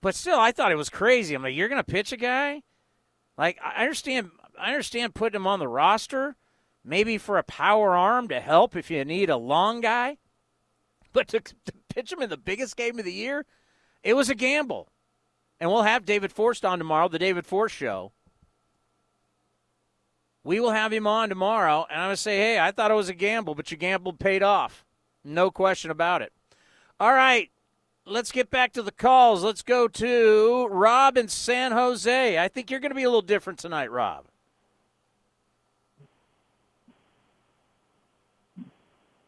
But still, I thought it was crazy. I'm like, you're going to pitch a guy? Like, I understand. I understand putting him on the roster, maybe for a power arm to help if you need a long guy. But to, to pitch him in the biggest game of the year, it was a gamble. And we'll have David Forst on tomorrow, the David Forst Show. We will have him on tomorrow, and I'm going to say, hey, I thought it was a gamble, but your gamble paid off. No question about it. All right let's get back to the calls. Let's go to Rob in San Jose. I think you're going to be a little different tonight, Rob.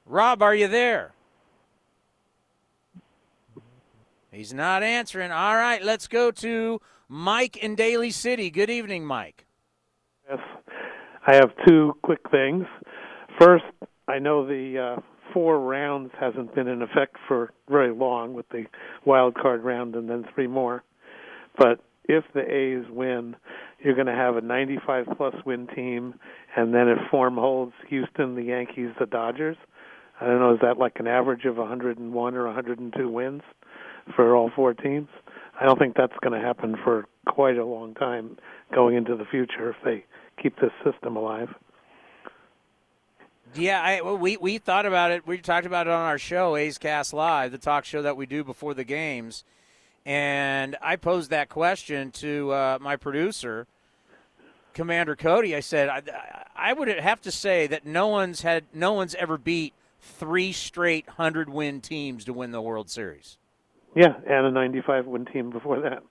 Rob, are you there? He's not answering. All right, let's go to Mike in Daly City. Good evening, Mike. Yes, I have two quick things. First, I know the uh, four rounds hasn't been in effect for very long with the wild card round and then three more. But if the A's win, you're going to have a 95 plus win team, and then if form holds, Houston, the Yankees, the Dodgers. I don't know, is that like an average of 101 or 102 wins for all four teams? I don't think that's going to happen for quite a long time going into the future if they keep this system alive. Yeah, I, well, we we thought about it. We talked about it on our show, A's Cast Live, the talk show that we do before the games. And I posed that question to uh, my producer, Commander Cody. I said I, I would have to say that no one's had no one's ever beat three straight hundred win teams to win the World Series. Yeah, and a 95 win team before that.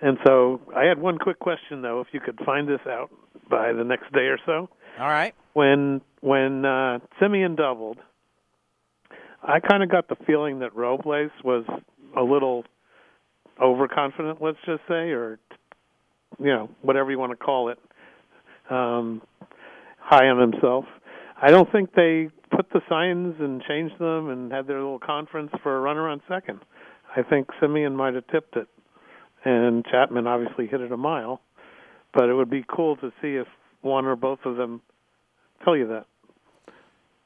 And so I had one quick question though, if you could find this out by the next day or so. All right. When when uh, Semien doubled, I kind of got the feeling that Robles was a little overconfident, let's just say, or you know whatever you want to call it, um, high on himself. I don't think they put the signs and changed them and had their little conference for a runner on second. I think Semien might have tipped it, and Chapman obviously hit it a mile. But it would be cool to see if one or both of them tell you that.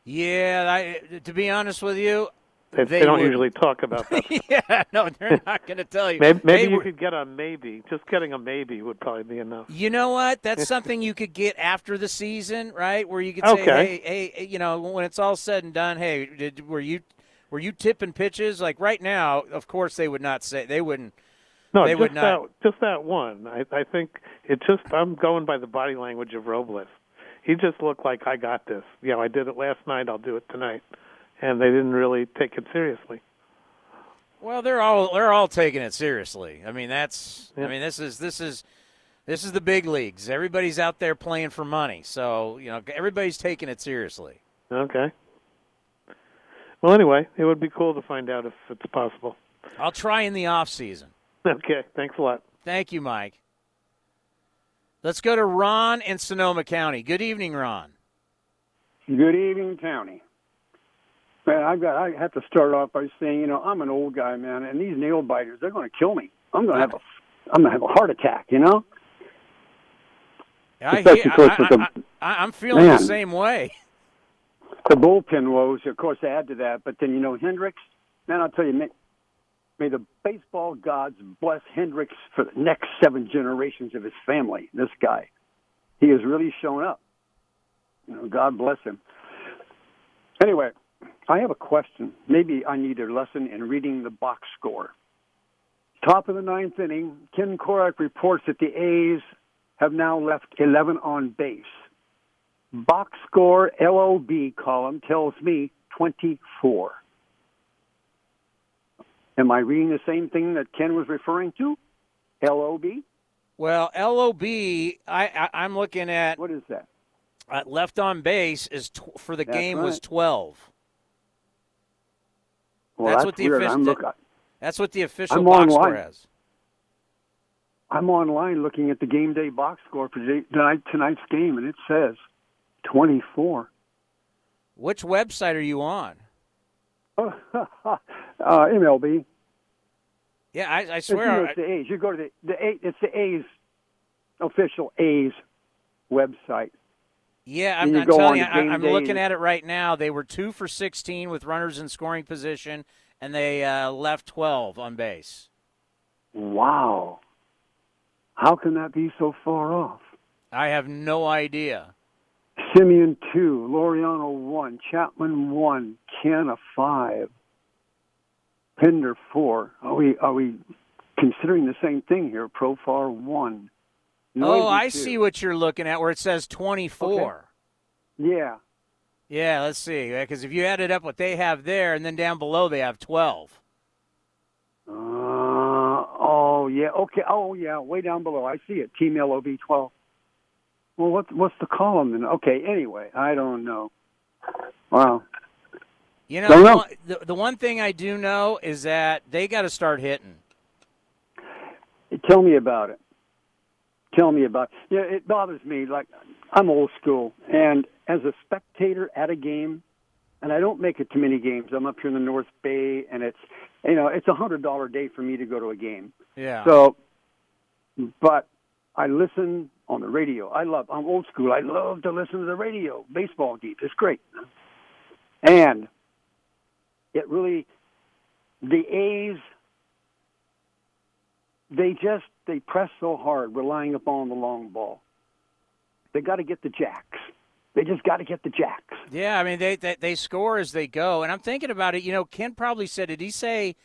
Yeah, I, to be honest with you, They, they, don't usually talk about that. yeah, no, they're not going to tell you. Maybe, maybe you were- could get a maybe. Just getting a maybe would probably be enough. You know what? That's something you could get after the season, right? Where you could say, Okay. hey, hey, you know, when it's all said and done, hey, did, were you were you tipping pitches? Like right now, of course they would not say they wouldn't. No, they just would not. that just that one. I, I think it just. I'm going by the body language of Robles. He just looked like I got this. You know, I did it last night. I'll do it tonight, and they didn't really take it seriously. Well, they're all they're all taking it seriously. I mean, that's Yeah. I mean, this is this is this is the big leagues. Everybody's out there playing for money, so you know everybody's taking it seriously. Okay. Well, anyway, it would be cool to find out if it's possible. I'll try in the off season. Okay. Thanks a lot. Thank you, Mike. Let's go to Ron in Sonoma County. Good evening, Ron. Good evening, Townie. Man, I've got. I have to start off by saying, you know, I'm an old guy, man, and these nail biters, they're going to kill me. I'm going to have a, I'm going to have a heart attack. You know. I, Especially, hear- of course, I, with the- I, I, I'm feeling Man. the same way. The bullpen woes, of course, add to that. But then, you know, Hendriks, man, I'll tell you, may, the baseball gods bless Hendriks for the next seven generations of his family. This guy, he has really shown up. You know, God bless him. Anyway, I have a question. Maybe I need a lesson in reading the box score. Top of the ninth inning, Ken Korach reports that the A's have now left 11 on base. Box score LOB column tells me 24. Am I reading the same thing that Ken was referring to? LOB? Well, LOB, I, I I'm looking at what is that? Uh, left on base is tw- for the That's game was 12. Well, that's, that's what the weird. official. I'm look- that's what the official I'm box score online. has. I'm online looking at the game day box score for tonight, tonight's game, and it says 24. Which website are you on? uh, MLB. Yeah, I, I swear. you know, I- it's the A's. You go to the the A, it's the A's official A's website. Yeah, I'm, I'm telling you, I, I'm looking at it right now. They were two for 16 with runners in scoring position, and they uh, left 12 on base. Wow. How can that be so far off? I have no idea. Semien two, Laureano one, Chapman one, Canha five, Pinder four. Are we are we considering the same thing here? Profar one. oh, I two. see what you're looking at where it says 24. Yeah. Yeah, let's see. Because if you added up what they have there, and then down below they have 12. Uh, oh yeah. Okay. Oh yeah. Way down below, I see it. Team LOB twelve. Well, what what's the column then? Okay. Anyway, I don't know. Wow. You know, Don't know. one- The, the one thing I do know is that they got to start hitting. Tell me about it. Tell me about. It. Yeah, it bothers me. Like I'm old school, and as a spectator at a game, and I don't make it to many games. I'm up here in the North Bay, and it's you know it's a hundred dollar day for me to go to a game. Yeah. So, but I listen on the radio. I love. I'm old school. I love to listen to the radio. Baseball games. It's great, and it really the A's they just they press so hard, relying upon the long ball. They got to get the jacks. They just got to get the jacks. Yeah, I mean they, they they score as they go, and I'm thinking about it. You know, Ken probably said, did he say?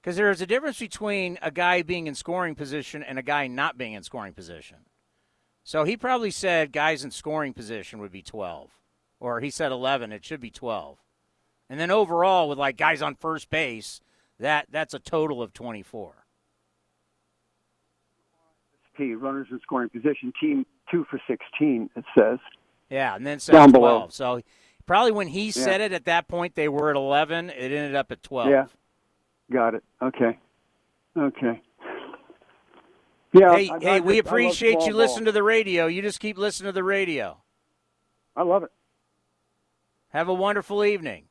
Because there is a difference between a guy being in scoring position and a guy not being in scoring position. So he probably said guys in scoring position would be 12, or he said 11. It should be 12, and then overall with like guys on first base, that that's a total of 24. RSP, runners in scoring position, team two for 16, it says. Yeah, and then said Down 12. below. So probably when he said it at that point, they were at 11. It ended up at 12. Yeah. Got it. Okay. Okay. Yeah. hey, I- I we I appreciate small you listening to the radio. You just keep listening to the radio. I love it. Have a wonderful evening.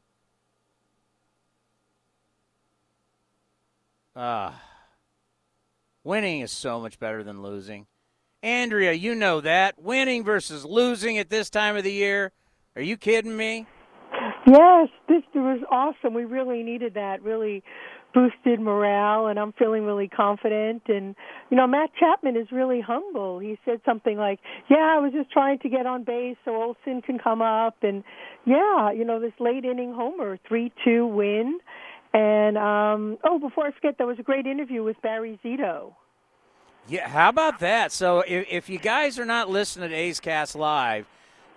Ah, winning is so much better than losing. Andrea, you know that. Winning versus losing at this time of the year. Are you kidding me? Yes, this was awesome. We really needed that. Really boosted morale, and I'm feeling really confident. And you know, Matt Chapman is really humble. He said something like, "Yeah, I was just trying to get on base so Olson can come up." And yeah, you know, this late inning homer, three-two win. And um oh, before I forget, there was a great interview with Barry Zito. Yeah, how about that? So if, if you guys are not listening to A's Cast Live,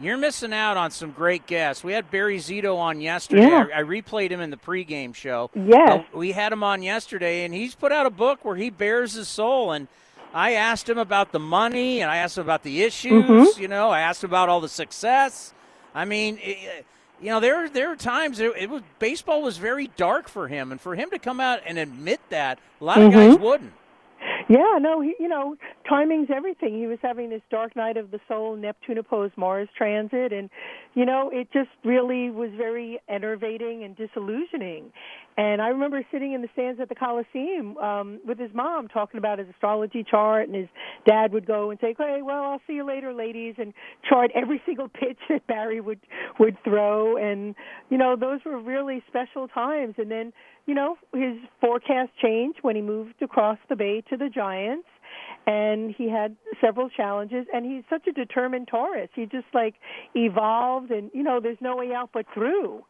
you're missing out on some great guests. We had Barry Zito on yesterday. Yeah. I, I replayed him in the pregame show. Yes. Uh, we had him on yesterday, and he's put out a book where he bears his soul. And I asked him about the money, and I asked him about the issues. Mhm. You know, I asked him about all the success. I mean, it, you know, there there are times it, it was baseball was very dark for him, and for him to come out and admit that, a lot of guys Mhm. wouldn't. Yeah, no, he, you know, timing's everything. He was having this dark night of the soul, Neptune opposed Mars transit, and you know, it just really was very enervating and disillusioning. And I remember sitting in the stands at the Coliseum um, with his mom talking about his astrology chart, and his dad would go and say, "Hey, well, I'll see you later, ladies," and chart every single pitch that Barry would would throw, and you know, those were really special times. And then, you know, his forecast changed when he moved across the bay to the Giants and he had several challenges and he's such a determined Taurus. He just like evolved and you know, there's no way out but through.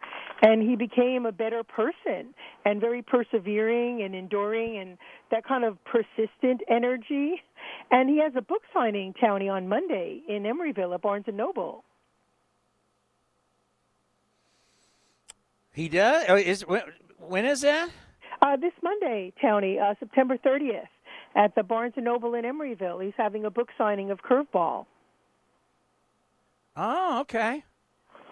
And he became a better person and very persevering and enduring and that kind of persistent energy. And he has a book signing, Townie, on Monday in Emeryville at Barnes and Noble. He does. Oh, Is when, is that? Uh, this Monday, Tony, uh, September 30th, at the Barnes and Noble in Emeryville. He's having a book signing of Curveball. Oh, okay.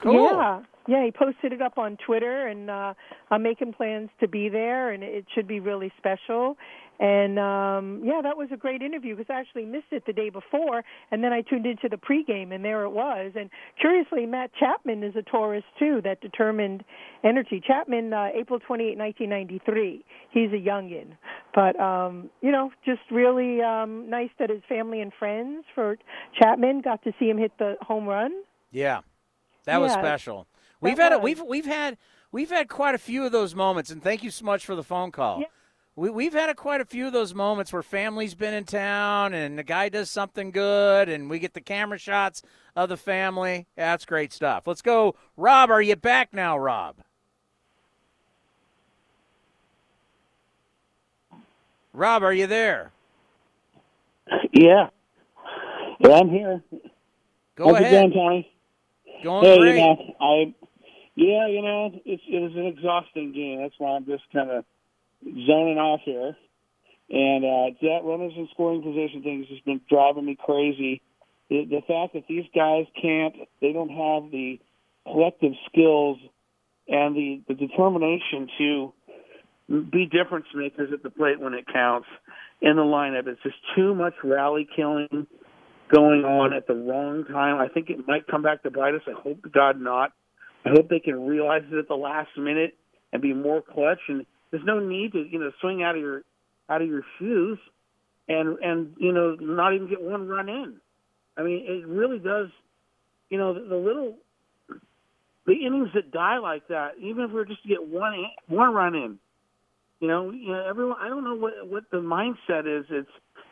Cool. Yeah, yeah. He posted it up on Twitter, and uh, I'm making plans to be there, and it should be really special. And um, yeah, that was a great interview because I actually missed it the day before, and then I tuned into the pregame, and there it was. And curiously, Matt Chapman is a Taurus too, that determined energy. Chapman, uh, April 28, 1993. He's a youngin, but um, you know, just really um, nice that his family and friends for Chapman got to see him hit the home run. Yeah, that was Yeah, special. We've had a, we've we've had we've had quite a few of those moments, and thank you so much for the phone call. We, we've had a, quite a few of those moments where family's been in town and the guy does something good, and we get the camera shots of the family. That's great stuff. Let's go, Rob. Are you back now, Rob? Rob, are you there? Yeah. Yeah, I'm here. Go How's ahead. it going, Tony? Going hey, great. you know, I, yeah, you know, it's it was an exhausting game. That's why I'm just kind of zoning off here. And uh, that runners in scoring position thing has just been driving me crazy. The, the fact that these guys can't, they don't have the collective skills and the, the determination to be difference makers at the plate when it counts in the lineup. It's just too much rally killing going on at the wrong time. I think it might come back to bite us. I hope God not. I hope they can realize it at the last minute and be more clutch. And there's no need to, you know, swing out of your out of your shoes and and you know not even get one run in. I mean, it really does. You know, the, the little the innings that die like that, even if we are just to get one in, one run in, you know, you know, everyone. I don't know what what the mindset is. It's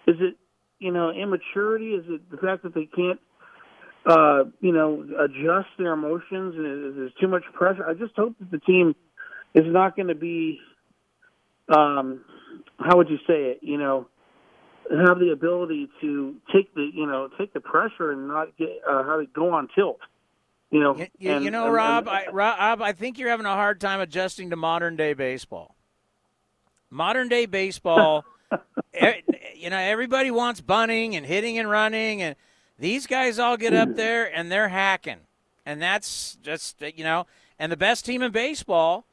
is it you know immaturity? Is it the fact that they can't uh, you know adjust their emotions and there's too much pressure? I just hope that the team is not going to be um, how would you say it? You know, have the ability to take the you know take the pressure and not get uh, how to go on tilt. You know, You, and- you know, and- Rob, and- I, Rob, I think you're having a hard time adjusting to modern day baseball. Modern day baseball, you know, everybody wants bunting and hitting and running, and these guys all get up there and they're hacking, and that's just you know, and the best team in baseball,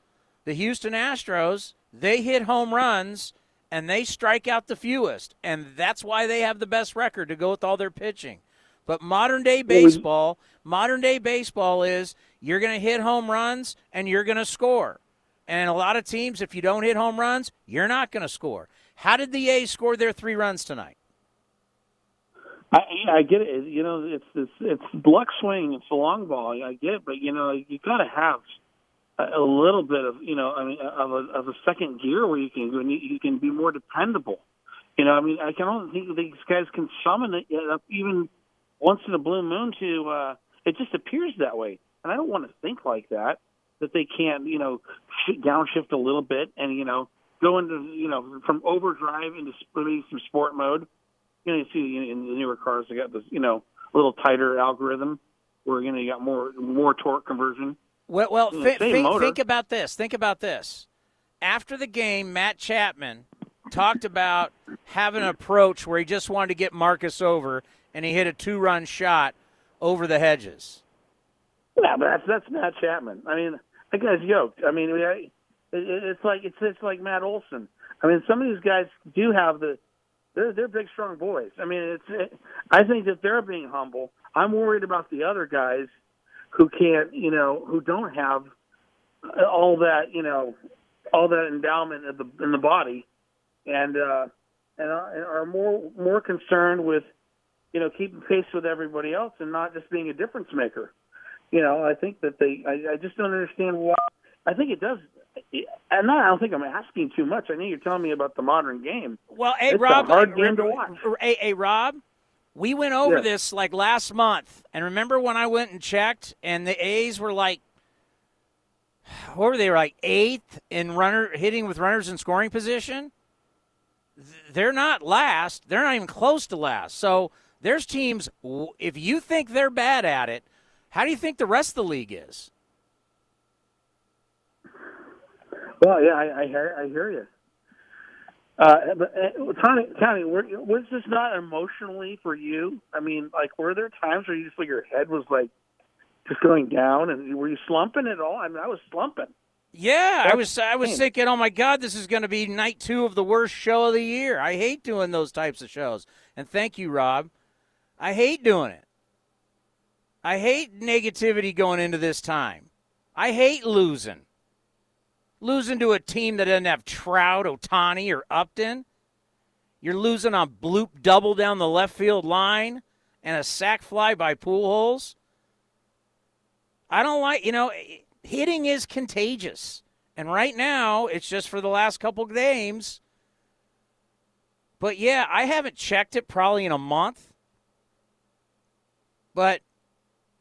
the Houston Astros, they hit home runs and they strike out the fewest, and that's why they have the best record to go with all their pitching. But modern day baseball, modern day baseball is you're going to hit home runs and you're going to score. And a lot of teams, if you don't hit home runs, you're not going to score. How did the A's score their three runs tonight? I, yeah, I get it. You know, it's it's it's luck swing. It's the long ball. I get it, but you know, you got to have a, little bit of you know, I mean, of a, of a second gear where you can you can be more dependable. You know, I mean, I can only think these guys can summon it uh, even once in a blue moon to. uh It just appears that way, and I don't want to think like that. That they can't, you know, downshift a little bit and you know go into you know from overdrive into maybe some sport mode you know, you see in the newer cars they got this, you know, a little tighter algorithm where you know you got more more torque conversion. Well, well, hmm, thi- same think, think about this. Think about this. After the game, Matt Chapman talked about having an approach where he just wanted to get Marcus over, and he hit a two-run shot over the hedges. Yeah, but that's that's Matt Chapman. I mean, that guy's yoked. I mean, I, it, it's like it's it's like Matt Olson. I mean, some of these guys do have the they're they're big, strong boys. I mean, it's it, I think that they're being humble. I'm worried about the other guys who can't, you know, who don't have all that, you know, all that endowment in the in the body, and uh, and are are more more concerned with, you know, keeping pace with everybody else and not just being a difference maker. You know, I think that they. I, I just don't understand why. I think it does. And I don't think I'm asking too much. I know you're telling me about the modern game. Well, hey it's Rob, a hard uh, game to watch. Hey, hey Rob, we went over Yeah. this like last month, and remember when I went and checked, and the A's were like, what were they like eighth in runner hitting with runners in scoring position? They're not last. They're not even close to last. So there's teams. If you think they're bad at it, how do you think the rest of the league is? Well, yeah, I, I hear, I hear you. Uh, but uh, were, was this not emotionally for you? I mean, like, were there times where you just like your head was like just going down, and were you slumping at all? I mean, I was slumping. Yeah, I That's was I was thinking, oh my God, this is going to be night two of the worst show of the year. I hate doing those types of shows. And thank you, Rob. I hate doing it. I hate negativity going into this time. I hate losing. Losing to a team that doesn't have Trout, Ohtani, or Upton. You're losing on bloop double down the left field line and a sac fly by Pujols. I don't like, you know, hitting is contagious. And right now, it's just for the last couple games. But yeah, I haven't checked it probably in a month. But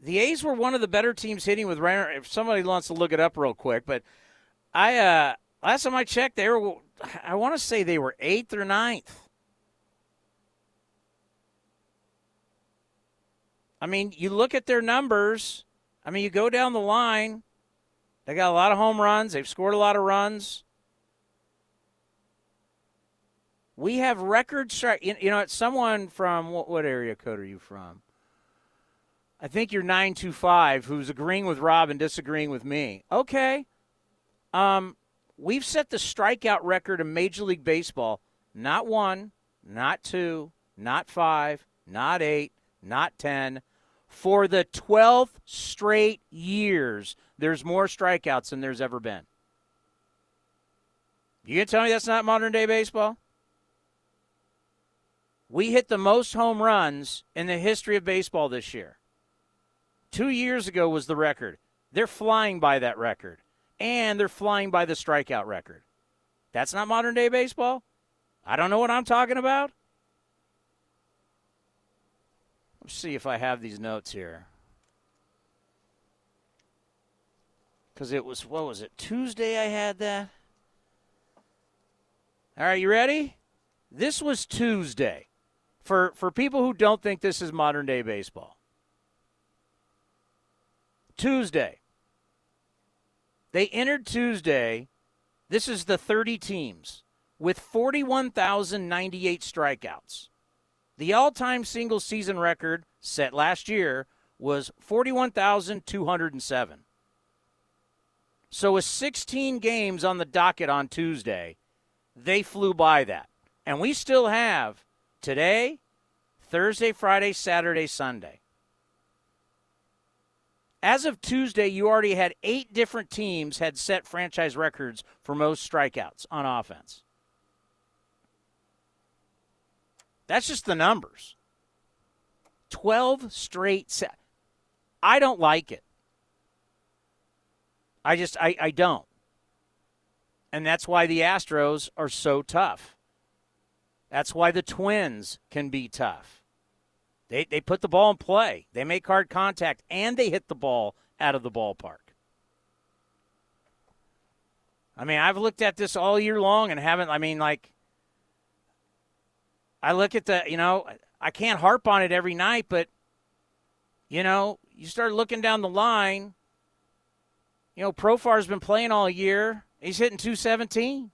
the A's were one of the better teams hitting with. If somebody wants to look it up real quick, but I uh last time I checked, they were I want to say they were eighth or ninth. I mean, you look at their numbers. I mean, you go down the line. They got a lot of home runs. They've scored a lot of runs. We have record strike. You know, it's someone from what, what area code are you from? I think you're nine two five, who's agreeing with Rob and disagreeing with me. Okay. Um, we've set the strikeout record in Major League Baseball. Not one, not two, not five, not eight, not ten. For the twelfth straight years, there's more strikeouts than there's ever been. You gonna tell me that's not modern day baseball? We hit the most home runs in the history of baseball this year. Two years ago was the record. They're flying by that record. And they're flying by the strikeout record. That's not modern day baseball? I don't know what I'm talking about. Let's see if I have these notes here. Because it was, what was it, Tuesday I had that? All right, you ready? This was Tuesday. For, for people who don't think this is modern day baseball. Tuesday. They entered Tuesday. This is the 30 teams. with 41,098 strikeouts. The all time single season record set last year was 41,207. So, with 16 games on the docket on Tuesday, they flew by that. And we still have today, Thursday, Friday, Saturday, Sunday. As of Tuesday, you already had eight different teams had set franchise records for most strikeouts on offense. That's just the numbers. 12 straight set. I don't like it. I just, I, I don't. And that's why the Astros are so tough. That's why the Twins can be tough. They, they put the ball in play, they make hard contact, and they hit the ball out of the ballpark. I mean, I've looked at this all year long and haven't, I mean, like, I look at the, you know, I can't harp on it every night, but, you know, you start looking down the line. You know, Profar's been playing all year. He's hitting 217.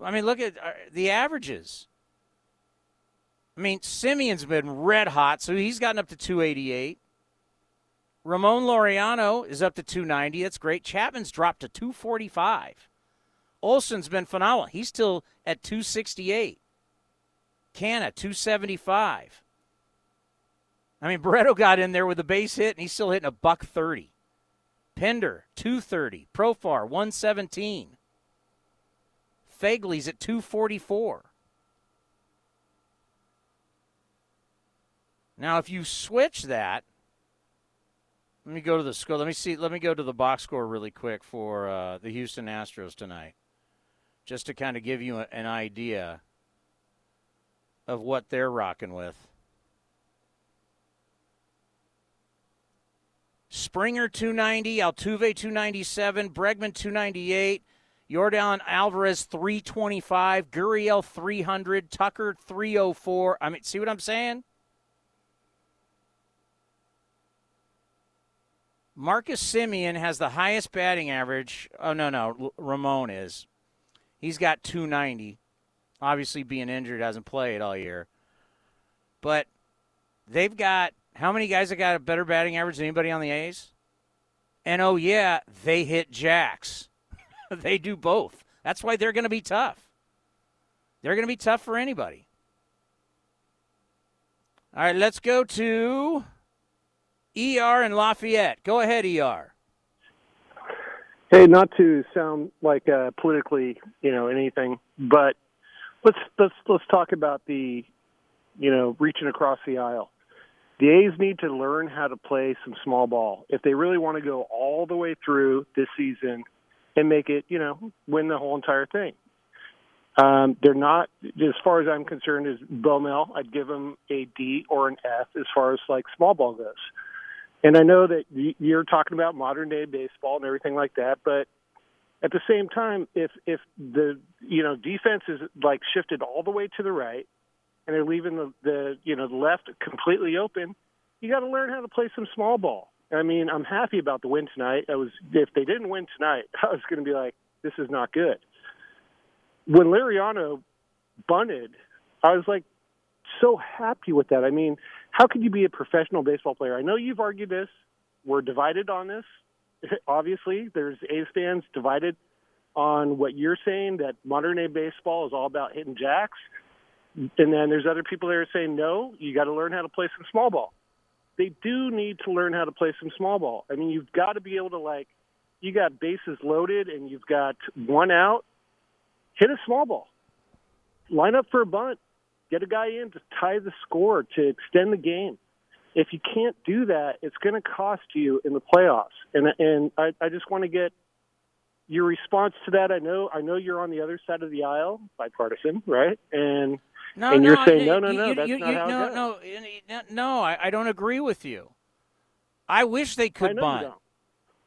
I mean, look at uh, the averages. I mean, Semien's been red hot, so he's gotten up to 288. Ramon Laureano is up to 290. That's great. Chapman's dropped to 245. Olson's been phenomenal. He's still at 268. Canha, 275. I mean, Barreto got in there with a base hit, and he's still hitting a buck 30. Pinder, 230. Profar, 117. Phegley's at 244. Now, if you switch that, let me go to the score. Let me see. Let me go to the box score really quick for uh, the Houston Astros tonight, just to kind of give you a, an idea of what they're rocking with. Springer 290, Altuve 297, Bregman 298, Yordan Alvarez 325, Gurriel 300, Tucker 304. I mean, see what I'm saying? Marcus Semien has the highest batting average. Oh no, no, Ramon is. He's got 290. Obviously, being injured, hasn't played all year. But they've got how many guys have got a better batting average than anybody on the A's? And oh yeah, they hit jacks. they do both. That's why they're going to be tough. They're going to be tough for anybody. All right, let's go to ER and Lafayette. Go ahead, ER. Hey, not to sound like uh, politically, you know, anything, but let's let's let's talk about the, you know, reaching across the aisle. The A's need to learn how to play some small ball if they really want to go all the way through this season and make it, you know, win the whole entire thing. Um, they're not, as far as I'm concerned, is Bomel. I'd give them a D or an F as far as like small ball goes. And I know that you're talking about modern day baseball and everything like that, but at the same time, if if the you know defense is like shifted all the way to the right, and they're leaving the the you know the left completely open, you got to learn how to play some small ball. I mean, I'm happy about the win tonight. I was if they didn't win tonight, I was going to be like, this is not good. When Laureano bunted, I was like so happy with that. I mean, how could you be a professional baseball player? I know you've argued this. We're divided on this. Obviously, there's A's fans divided on what you're saying that modern day baseball is all about hitting jacks. And then there's other people that are saying, no, you got to learn how to play some small ball. They do need to learn how to play some small ball. I mean, you've got to be able to, like, you got bases loaded and you've got one out, hit a small ball. Line up for a bunt. Get a guy in to tie the score to extend the game. If you can't do that, it's going to cost you in the playoffs. And and I, I just want to get your response to that. I know I know you're on the other side of the aisle, bipartisan, right? And no, and no, you're saying no, no, no, you- that's you- not you- how no, it goes. no, no, I, I don't agree with you. I wish they I could don't.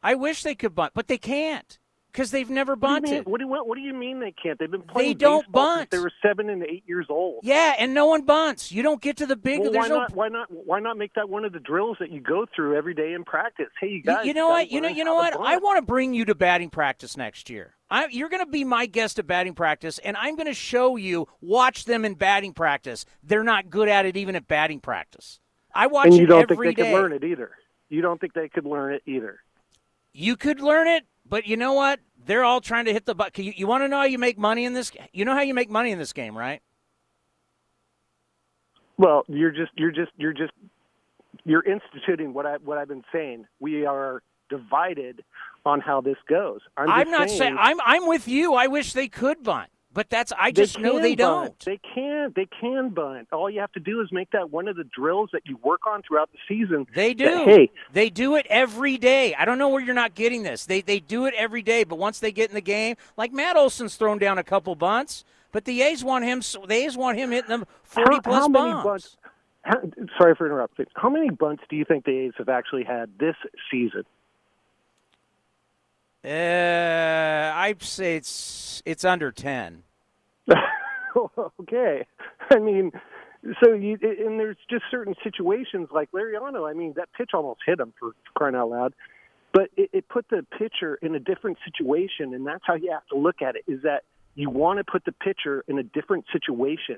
I wish they could bunt, but they can't. Because they've never What do, mean, bunted. what, do you, what do you mean they can't? They've been playing They don't bunt. since they were seven and eight years old. Yeah, and no one bunts. You don't get to the big. Well, why no not? Why not? Why not make that one of the drills that you go through every day in practice? Hey, you You- guys. you know gotta what? You know, you know what? I want to bring you to batting practice next year. I, you're going to be my guest at batting practice, and I'm going to show you. Watch them in batting practice. They're not good at it even at batting practice. I watch and you it don't think they day. could learn it either. You don't think they could learn it either. You could learn it, but you know what? They're all trying to hit the butt. You, you want to know how you make money in this? You know how you make money in this game, right? Well, you're just you're just you're just you're instituting what I what I've been saying. We are divided on how this goes. I'm, I'm not saying, saying I'm. I'm with you. I wish they could bunt, but that's. I They just know they bunt. don't. They can. They can bunt. All you have to do is make that one of the drills that you work on throughout the season. They do. that, hey, They do it every day. I don't know where you're not getting this. They they do it every day, but once they get in the game, like Matt Olson's thrown down a couple bunts, but the A's want him. The A's want him hitting them forty how, plus how bombs. bunts? How, sorry for interrupting. How many bunts do you think the A's have actually had this season? Uh, I'd say it's it's under ten. okay. I mean, so you and there's just certain situations like Laureano. I mean, that pitch almost hit him for crying out loud, but it, it put the pitcher in a different situation, and that's how you have to look at it. Is that you want to put the pitcher in a different situation.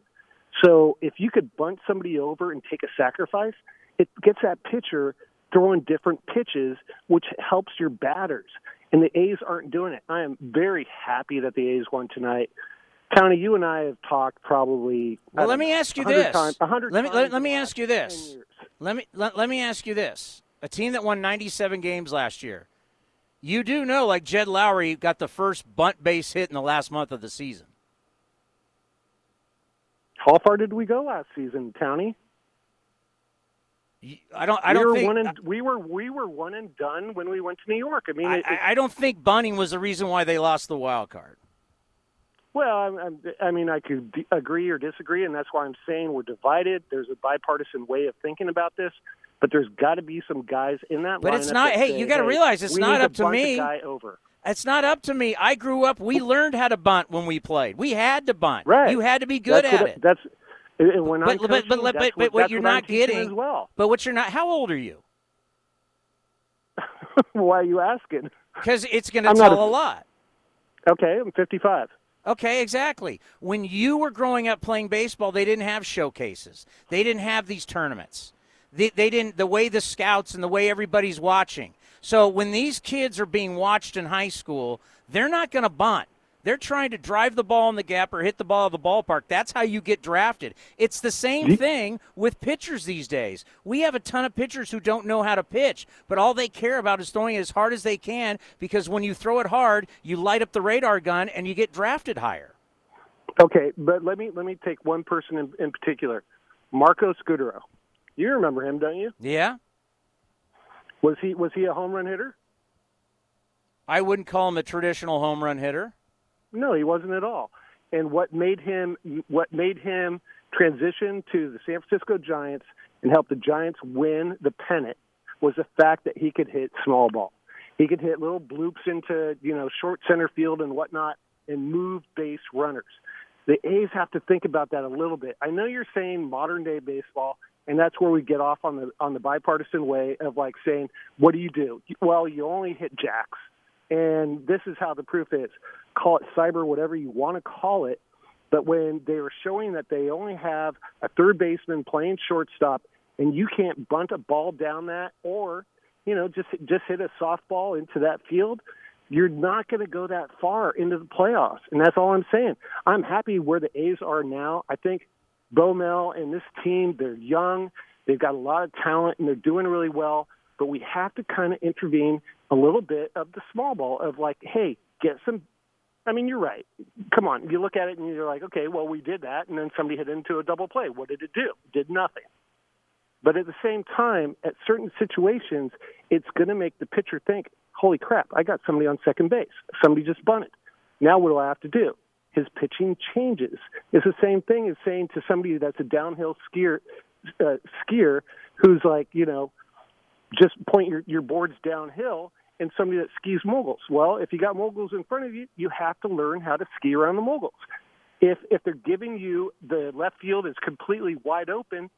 So if you could bunt somebody over and take a sacrifice, it gets that pitcher throwing different pitches, which helps your batters. And the A's aren't doing it. I am very happy that the A's won tonight. Tony, you and I have talked probably. Well, let me ask you this. Times, 100 let me let, let me ask you this. Let me let, let me ask you this. A team that won 97 games last year. You do know, like Jed Lowrie got the first bunt base hit in the last month of the season. How far did we go last season, Townie? I don't. I we don't were think. one and, we were we were one and done when we went to New York. I mean, I, it, I don't think bunting was the reason why they lost the wild card. Well, I'm, I'm, I mean, I could d- agree or disagree, and that's why I'm saying we're divided. There's a bipartisan way of thinking about this, but there's got to be some guys in that. But it's not- hey, say, you gotta hey, realize it's not up to me. Guy over. It's not up to me. I grew up. We learned how to bunt when we played. We had to bunt. Right. You had to be good That's at what, it. That's and when But I'm but coaching, but but, what that's you're I'm not getting as well. But what you're not. How old are you? Why are you asking? Because it's going to tell a- a lot. Okay, I'm 55. Okay, exactly. When you were growing up playing baseball, they didn't have showcases. They didn't have these tournaments. They, they didn't the way the scouts and the way everybody's watching. So when these kids are being watched in high school, they're not going to bunt. They're trying to drive the ball in the gap or hit the ball of the ballpark. That's how you get drafted. It's the same thing with pitchers these days. We have a ton of pitchers who don't know how to pitch, but all they care about is throwing it as hard as they can because when you throw it hard, you light up the radar gun and you get drafted higher. Okay, but let me let me take one person in, in particular, Marco Scutaro. You remember him, don't you? Yeah? Was he was he a home run hitter? I wouldn't call him a traditional home run hitter. No, he wasn't at all. And what made him what made him transition to the San Francisco Giants and help the Giants win the pennant was the fact that he could hit small ball. He could hit little bloops into, you know, short center field and whatnot and move base runners. The A's have to think about that a little bit. I know you're saying modern day baseball and that's where we get off on the on the bipartisan way of like saying, what do you do? Well, you only hit jacks. And this is how the proof is. Call it cyber, whatever you want to call it. But when they were showing that they only have a third baseman playing shortstop, and you can't bunt a ball down that, or you know just just hit a softball into that field, you're not going to go that far into the playoffs. And that's all I'm saying. I'm happy where the A's are now. I think Bo Mel and this team, they're young, they've got a lot of talent, and they're doing really well. But we have to kind of intervene a little bit of the small ball of like, hey, get some. I mean, you're right. Come on, you look at it and you're like, okay, well, we did that, and then somebody hit into a double play. What did it do? Did nothing. But at the same time, at certain situations, it's going to make the pitcher think, holy crap, I got somebody on second base. Somebody just bunted. Now what do I have to do? His pitching changes. It's the same thing as saying to somebody that's a downhill skier, uh, skier who's like, you know, just point your, your boards downhill and somebody that skis moguls. Well, if you got moguls in front of you, you have to learn how to ski around the moguls. If if they're giving you the left field is completely wide open,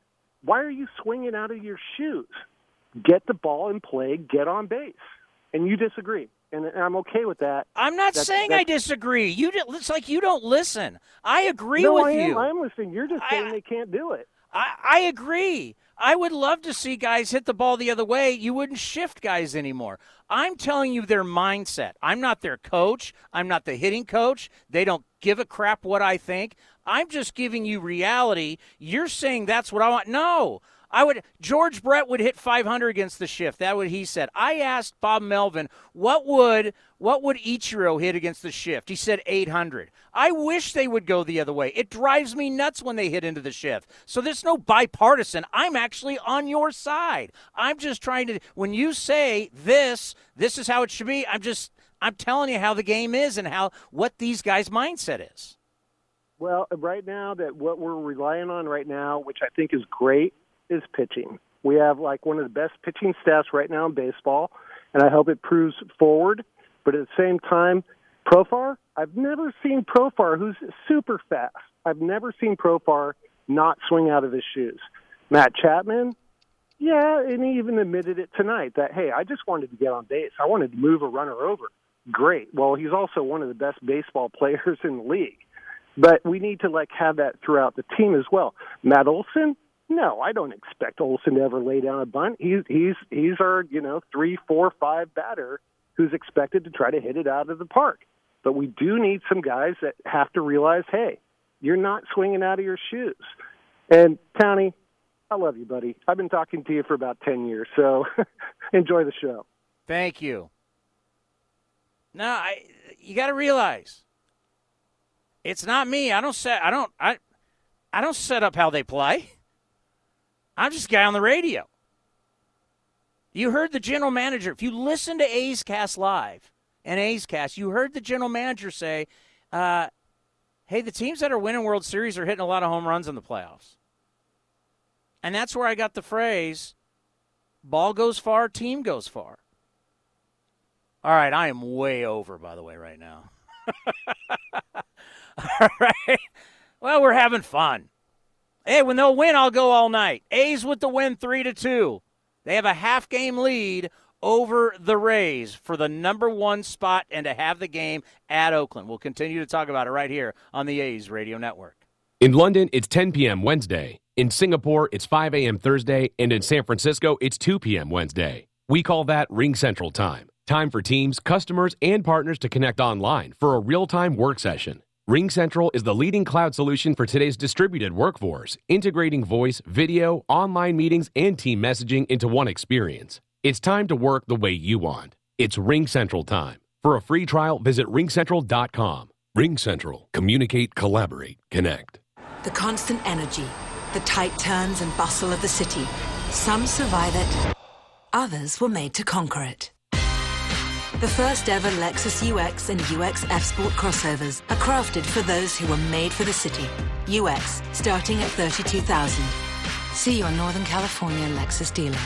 why are you swinging out of your shoes? Get the ball in play, get on base. And you disagree, and I'm okay with that. I'm not That's- saying that's- I disagree. You it's like you don't listen. I agree no, with I am, you. I'm listening. You're just saying they can't do it. I, I agree. I would love to see guys hit the ball the other way. You wouldn't shift guys anymore. I'm telling you their mindset. I'm not their coach. I'm not the hitting coach. They don't give a crap what I think. I'm just giving you reality. You're saying that's what I want. No. I would George Brett would hit 500 against the shift. That what he said. I asked Bob Melvin what would what would Ichiro hit against the shift. He said 800. I wish they would go the other way. It drives me nuts when they hit into the shift. So there's no bipartisan. I'm actually on your side. I'm just trying to when you say this, this is how it should be. I'm just I'm telling you how the game is and how what these guys' mindset is. Well, right now that what we're relying on right now, which I think is great, is pitching. We have like one of the best pitching staffs right now in baseball, and I hope it proves forward. But at the same time, Profar, I've never seen Profar who's super fast. I've never seen Profar not swing out of his shoes. Matt Chapman, yeah, and he even admitted it tonight that hey, I just wanted to get on base. I wanted to move a runner over. Great. Well, he's also one of the best baseball players in the league. But we need to like have that throughout the team as well. Matt Olson, no, I don't expect Olson to ever lay down a bunt. He's he's he's our you know three, four, five batter who's expected to try to hit it out of the park. But we do need some guys that have to realize, hey, you're not swinging out of your shoes. And Tony, I love you, buddy. I've been talking to you for about ten years, so enjoy the show. Thank you. No, I you got to realize it's not me. I don't set I don't I I don't set up how they play. I'm just a guy on the radio. You heard the general manager. If you listen to A's Cast live and A's Cast, you heard the general manager say, uh, "Hey, the teams that are winning World Series are hitting a lot of home runs in the playoffs." And that's where I got the phrase, "Ball goes far, team goes far." All right, I am way over, by the way, right now. all right. Well, we're having fun. Hey, when they'll win, I'll go all night. A's with the win, three to two. They have a half game lead over the Rays for the number one spot and to have the game at Oakland. We'll continue to talk about it right here on the A's Radio Network. In London, it's 10 p.m. Wednesday. In Singapore, it's 5 a.m. Thursday. And in San Francisco, it's 2 p.m. Wednesday. We call that Ring Central Time. Time for teams, customers, and partners to connect online for a real time work session. Ring Central is the leading cloud solution for today's distributed workforce, integrating voice, video, online meetings, and team messaging into one experience. It's time to work the way you want. It's RingCentral time. For a free trial, visit ringcentral.com. RingCentral. Communicate, collaborate, connect. The constant energy, the tight turns and bustle of the city. Some survive it, others were made to conquer it. The first ever Lexus UX and UX F Sport crossovers are crafted for those who were made for the city. UX starting at 32,000. See your Northern California Lexus dealer.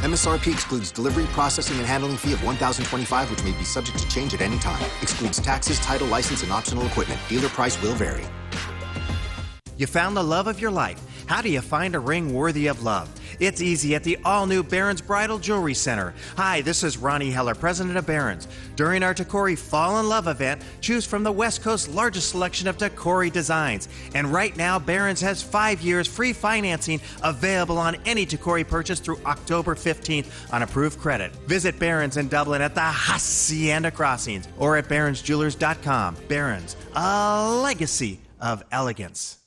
MSRP excludes delivery, processing, and handling fee of 1025 which may be subject to change at any time. Excludes taxes, title, license, and optional equipment. Dealer price will vary. You found the love of your life. How do you find a ring worthy of love? It's easy at the all new Barron's Bridal Jewelry Center. Hi, this is Ronnie Heller, president of Barron's. During our Tacori Fall in Love event, choose from the West Coast's largest selection of Tacori designs. And right now, Barron's has five years free financing available on any Tacori purchase through October 15th on approved credit. Visit Barron's in Dublin at the Hacienda Crossings or at barronsjewelers.com. Barron's, a legacy of elegance.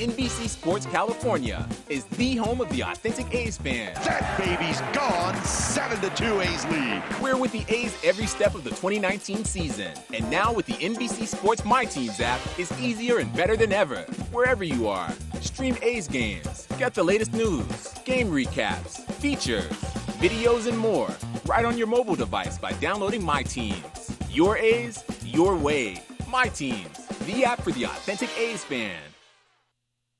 NBC Sports California is the home of the authentic A's fan. That baby's gone. 7 to 2 A's lead. We're with the A's every step of the 2019 season. And now with the NBC Sports My Teams app, it's easier and better than ever. Wherever you are, stream A's games, get the latest news, game recaps, features, videos, and more right on your mobile device by downloading My Teams. Your A's, your way. My Teams, the app for the authentic A's fan.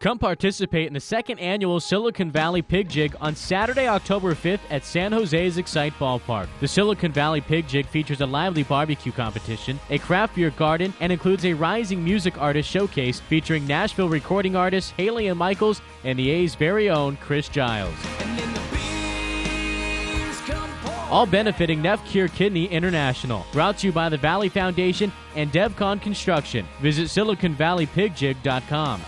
Come participate in the second annual Silicon Valley Pig Jig on Saturday, October 5th at San Jose's Excite Ballpark. The Silicon Valley Pig Jig features a lively barbecue competition, a craft beer garden, and includes a rising music artist showcase featuring Nashville recording artists Haley and Michaels and the A's very own Chris Giles. All benefiting NephCure Kidney International. Brought to you by the Valley Foundation and DevCon Construction. Visit SiliconValleyPigJig.com.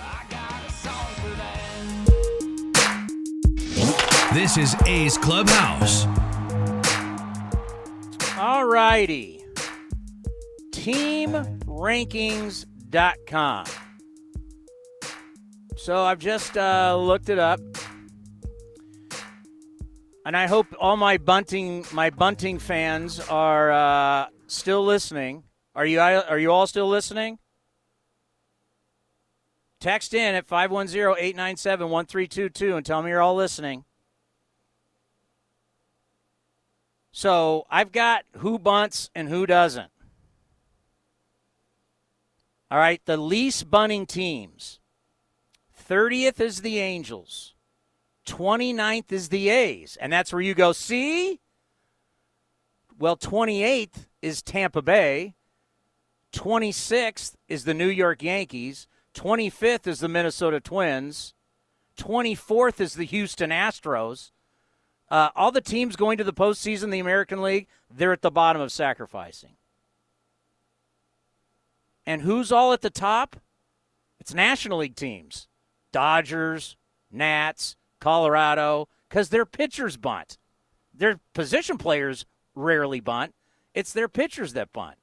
This is A's Clubhouse. All righty. TeamRankings.com. So I've just uh, looked it up, and I hope all my bunting my bunting fans are uh, still listening. Are you are you all still listening? Text in at 510-897-1322 and tell me you're all listening. So I've got who bunts and who doesn't. All right, the least bunting teams. 30th is the Angels. 29th is the A's. And that's where you go, see? Well, 28th is Tampa Bay. 26th is the New York Yankees. 25th is the Minnesota Twins. 24th is the Houston Astros. Uh, all the teams going to the postseason, the American League, they're at the bottom of sacrificing. And who's all at the top? It's National League teams Dodgers, Nats, Colorado, because their pitchers bunt. Their position players rarely bunt, it's their pitchers that bunt.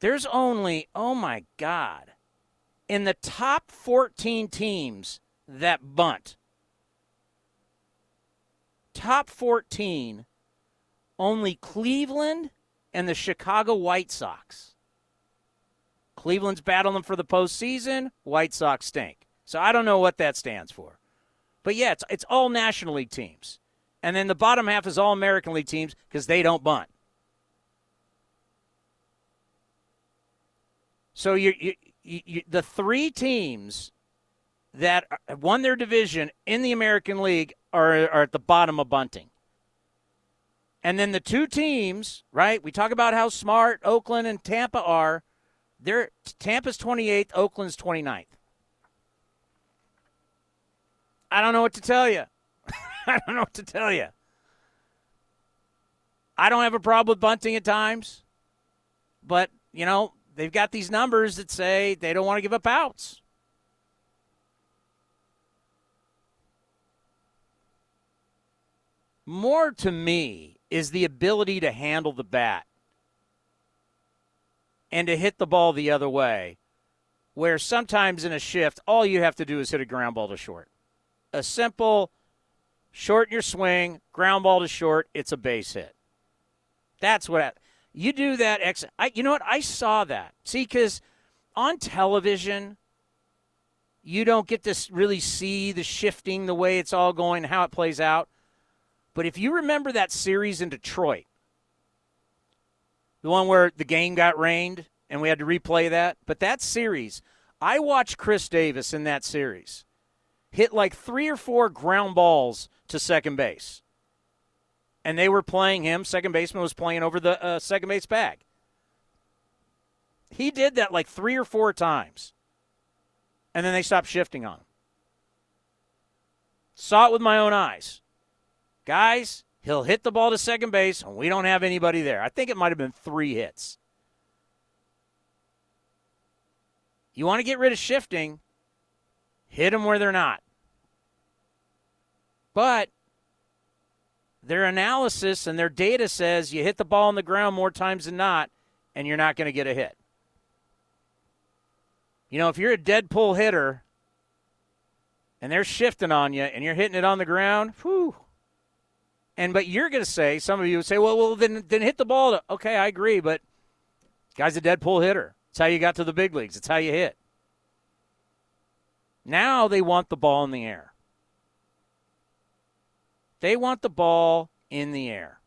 There's only, oh my God, in the top 14 teams that bunt, top 14, only Cleveland and the Chicago White Sox. Cleveland's battling for the postseason. White Sox stink. So I don't know what that stands for. But yeah, it's, it's all National League teams. And then the bottom half is all American League teams because they don't bunt. So you, you, you, the three teams that uh, won their division in the American League are, are at the bottom of bunting. And then the two teams, right? We talk about how smart Oakland and Tampa are. They're Tampa's 28th, Oakland's 29th. I don't know what to tell you. I don't know what to tell you. I don't have a problem with bunting at times, but you know they've got these numbers that say they don't want to give up outs. More to me is the ability to handle the bat and to hit the ball the other way, where sometimes in a shift, all you have to do is hit a ground ball to short. A simple shorten your swing, ground ball to short, it's a base hit. That's what I, you do that. Ex, I, you know what? I saw that. See, because on television, you don't get to really see the shifting, the way it's all going, how it plays out. But if you remember that series in Detroit, the one where the game got rained and we had to replay that, but that series, I watched Khris Davis in that series hit like three or four ground balls to second base. And they were playing him. Second baseman was playing over the uh, second base bag. He did that like three or four times. And then they stopped shifting on him. Saw it with my own eyes. Guys, he'll hit the ball to second base, and we don't have anybody there. I think it might have been three hits. You want to get rid of shifting, hit them where they're not. But their analysis and their data says you hit the ball on the ground more times than not, and you're not going to get a hit. You know, if you're a dead pull hitter and they're shifting on you and you're hitting it on the ground, whew. And but you're going to say, some of you would say, well, well, then then hit the ball. To, okay, I agree, but guy's a dead pull hitter. It's how you got to the big leagues. It's how you hit. Now they want the ball in the air. They want the ball in the air.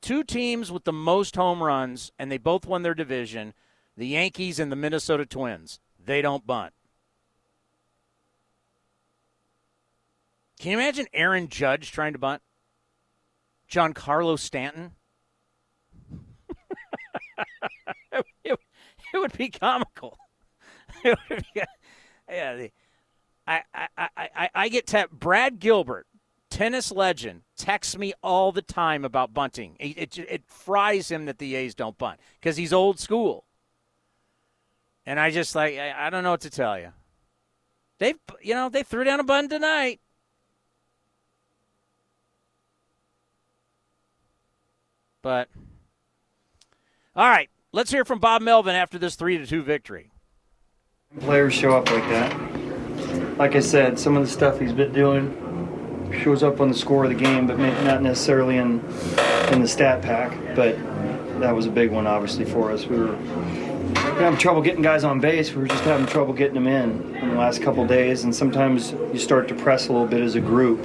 Two teams with the most home runs, and they both won their division the Yankees and the Minnesota Twins. They don't bunt. Can you imagine Aaron Judge trying to bunt? Giancarlo Stanton? it, it, would be comical. Yeah, the, I, I, I, I get te- Brad Gilbert, tennis legend, texts me all the time about bunting. It, it, it fries him that the A's don't bunt because he's old school. And I just like I, I don't know what to tell you. They you know they threw down a bun tonight. But all right, let's hear from Bob Melvin after this three to two victory. Players show up like that. Like I said, some of the stuff he's been doing shows up on the score of the game, but not necessarily in in the stat pack. But that was a big one, obviously, for us. We were having trouble getting guys on base. We were just having trouble getting them in in the last couple days, and sometimes you start to press a little bit as a group,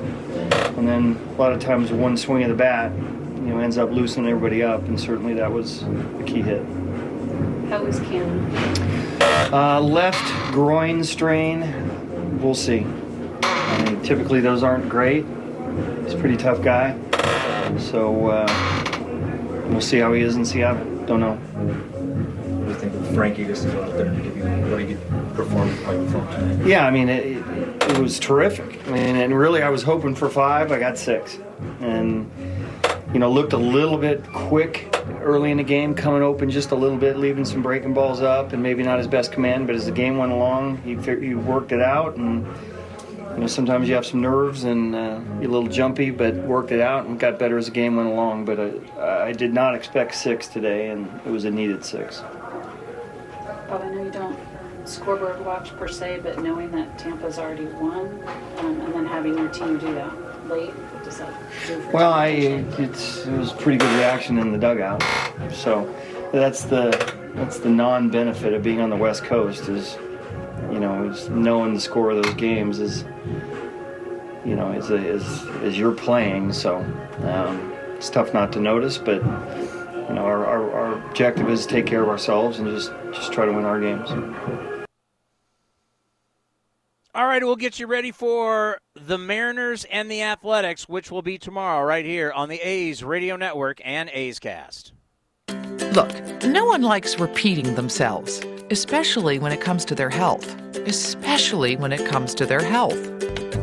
and then a lot of times one swing of the bat, you know, ends up loosening everybody up, and certainly that was a key hit. How was Cam? Uh, left groin strain. We'll see. I mean, typically those aren't great. He's a pretty tough guy, so uh, we'll see how he is in Seattle. Don't know What do you think Frankie just is out there to give you what he performed like performed tonight? Yeah, I mean it, it, it, was terrific. I mean, and really I was hoping for five. I got six, and you know looked a little bit quick early in the game, coming open just a little bit, leaving some breaking balls up, and maybe not his best command. But as the game went along, he he worked it out and. You know, sometimes you have some nerves and uh, you're a little jumpy, but worked it out and got better as the game went along. But I, I did not expect six today, and it was a needed six. Bob, I know you don't scoreboard watch per se, but knowing that Tampa's already won, um, and then having your team do that late, what does that do for Well, I it's, it was a pretty good reaction in the dugout. So that's the that's the non-benefit of being on the West Coast is, you know, is knowing the score of those games is, you know, is is is you're playing. So um, it's tough not to notice, but you know, our, our, our objective is to take care of ourselves and just, just try to win our games. Right, we'll get you ready for the Mariners and the Athletics, which will be tomorrow right here on the A's Radio Network and A's Cast. Look, no one likes repeating themselves, especially when it comes to their health. Especially when it comes to their health.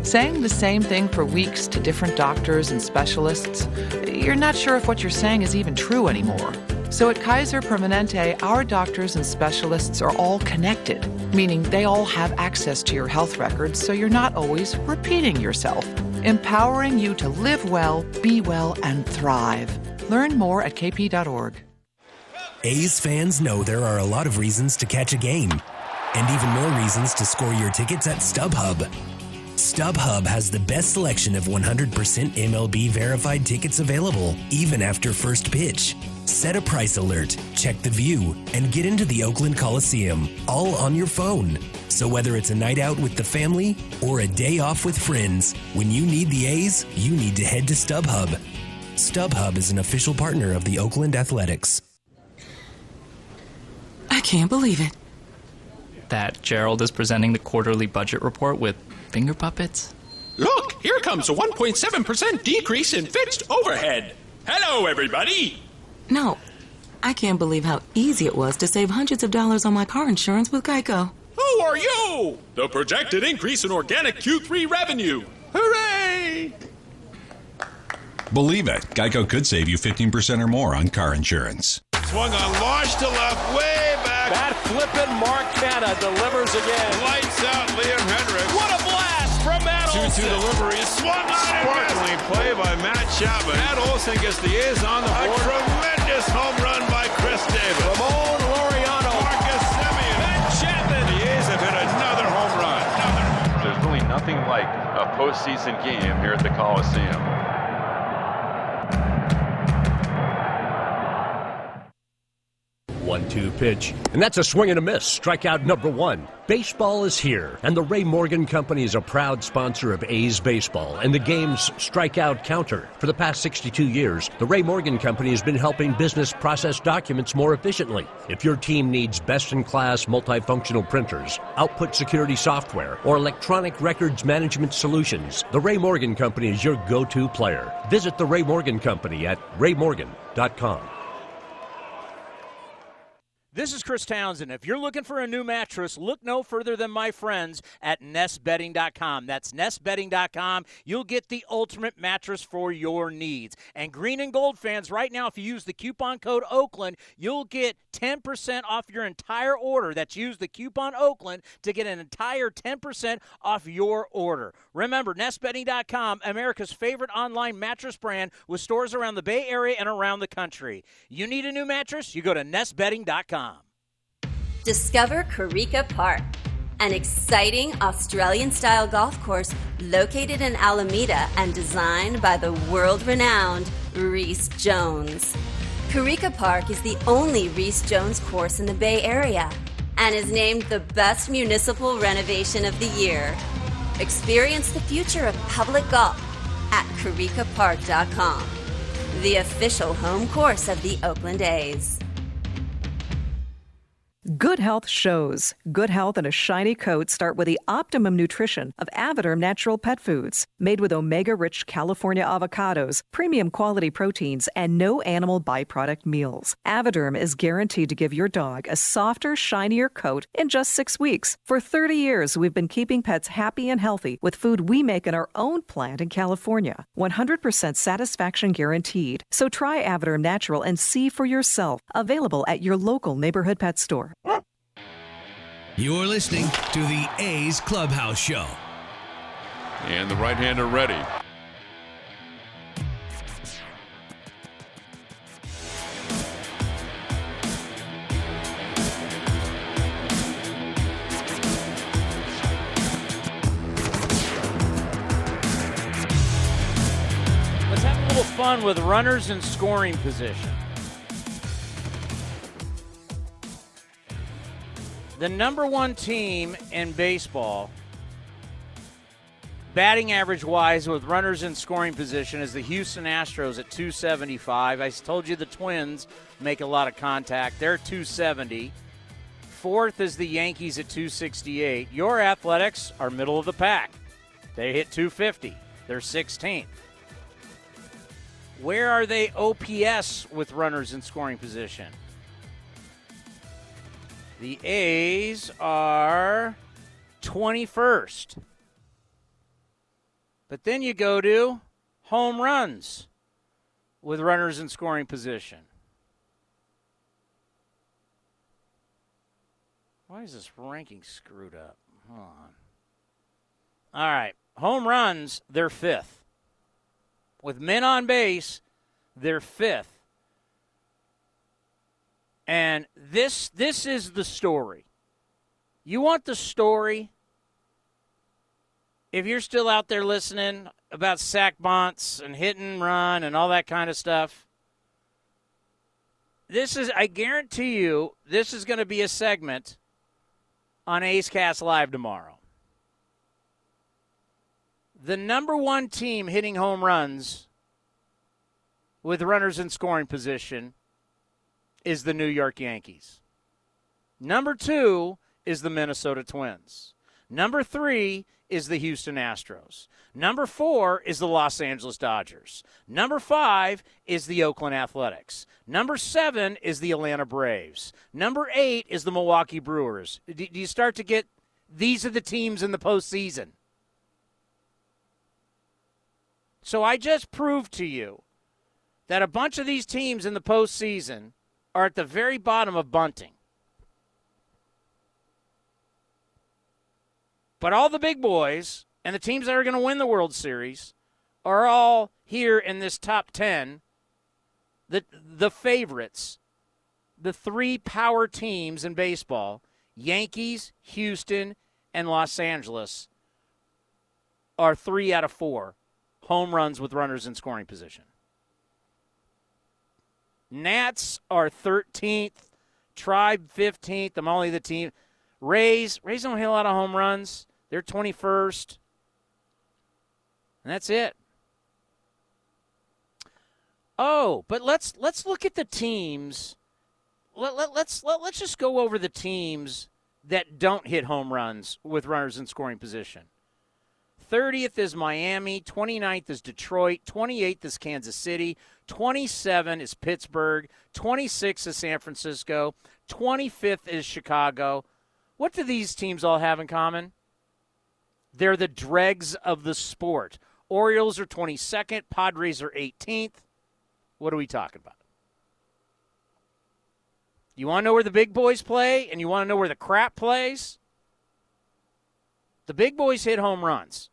Saying the same thing for weeks to different doctors and specialists, you're not sure if what you're saying is even true anymore. So at Kaiser Permanente, our doctors and specialists are all connected, meaning they all have access to your health records so you're not always repeating yourself, empowering you to live well, be well, and thrive. Learn more at kp.org. A's fans know there are a lot of reasons to catch a game, and even more reasons to score your tickets at StubHub. StubHub has the best selection of 100% MLB verified tickets available, even after first pitch. Set a price alert, check the view, and get into the Oakland Coliseum, all on your phone. So whether it's a night out with the family or a day off with friends, when you need the A's, you need to head to StubHub. StubHub is an official partner of the Oakland Athletics. I can't believe it. That Gerald is presenting the quarterly budget report with finger puppets? Look, here comes a 1.7% decrease in fixed overhead. Hello, everybody. No, I can't believe how easy it was to save hundreds of dollars on my car insurance with Geico. Who are you? The projected increase in organic Q3 revenue. Hooray! Believe it, Geico could save you 15% or more on car insurance. Swung on, launched to left, way back. That flippin' Mark Canha delivers again. Lights out, Liam Hendriks. What a blast from Matt Olson. 2-2 delivery, swung on Sparkling play by Matt Chapman. Matt Olson gets the A's on the board. A tremendous home run by Khris Davis. Ramon Laureano. Marcus Semien. Matt Chapman. The A's have hit another home run. Another. There's really nothing like a postseason game here at the Coliseum. One-two pitch, and that's a swing and a miss. Strikeout number one. Baseball is here, and the Ray Morgan Company is a proud sponsor of A's baseball and the game's strikeout counter. For the past 62 years, the Ray Morgan Company has been helping business process documents more efficiently. If your team needs best-in-class multifunctional printers, output security software, or electronic records management solutions, the Ray Morgan Company is your go-to player. Visit the Ray Morgan Company at raymorgan.com. This is Chris Townsend. If you're looking for a new mattress, look no further than my friends at nestbedding.com. That's nestbedding.com. You'll get the ultimate mattress for your needs. And green and gold fans, right now, if you use the coupon code Oakland, you'll get 10% off your entire order. That's use the coupon Oakland to get an entire 10% off your order. Remember, nestbedding.com, America's favorite online mattress brand with stores around the Bay Area and around the country. You need a new mattress? You go to nestbedding.com. Discover Corica Park, an exciting Australian style golf course located in Alameda and designed by the world renowned Rees Jones. Corica Park is the only Rees Jones course in the Bay Area and is named the best municipal renovation of the year. Experience the future of public golf at coricapark.com, the official home course of the Oakland A's. Good health shows. Good health and a shiny coat start with the optimum nutrition of Avoderm Natural Pet Foods. Made with omega rich California avocados, premium quality proteins, and no animal byproduct meals. Avoderm is guaranteed to give your dog a softer, shinier coat in just six weeks. For 30 years, we've been keeping pets happy and healthy with food we make in our own plant in California. 100% satisfaction guaranteed. So try Avoderm Natural and see for yourself. Available at your local neighborhood pet store. You're listening to the A's Clubhouse Show. And the right hander ready. Let's have a little fun with runners in scoring position. The number one team in baseball, batting average wise, with runners in scoring position, is the Houston Astros at 275. I told you the Twins make a lot of contact. They're 270. Fourth is the Yankees at 268. Your Athletics are middle of the pack. They hit 250. They're 16th. Where are they OPS with runners in scoring position? The A's are 21st. But then you go to home runs with runners in scoring position. Why is this ranking screwed up? Hold on. All right. Home runs, they're fifth. With men on base, they're fifth. And this this is the story. You want the story? If you're still out there listening about sack bunts and hit and run and all that kind of stuff, This is, I guarantee you, this is going to be a segment on A's Cast Live tomorrow. The number one team hitting home runs with runners in scoring position is the New York Yankees. Number two is the Minnesota Twins. Number three is the Houston Astros. Number four is the Los Angeles Dodgers. Number five is the Oakland Athletics. Number seven is the Atlanta Braves. Number eight is the Milwaukee Brewers. Do you start to get these are the teams in the postseason? So I just proved to you that a bunch of these teams in the postseason are at the very bottom of bunting. But all the big boys and the teams that are going to win the World Series are all here in this top 10. The, the favorites, the three power teams in baseball Yankees, Houston, and Los Angeles are three out of four home runs with runners in scoring position. Nats are 13th, Tribe 15th. I'm only the team. Rays, Rays don't hit a lot of home runs. They're 21st. And that's it. Oh, but let's let's look at the teams. Let, let, let's let, let's just go over the teams that don't hit home runs with runners in scoring position. 30th is Miami, 29th is Detroit, 28th is Kansas City, 27 is Pittsburgh, 26 is San Francisco, 25th is Chicago. What do these teams all have in common? They're the dregs of the sport. Orioles are 22nd, Padres are 18th. What are we talking about? You want to know where the big boys play and you want to know where the crap plays? The big boys hit home runs.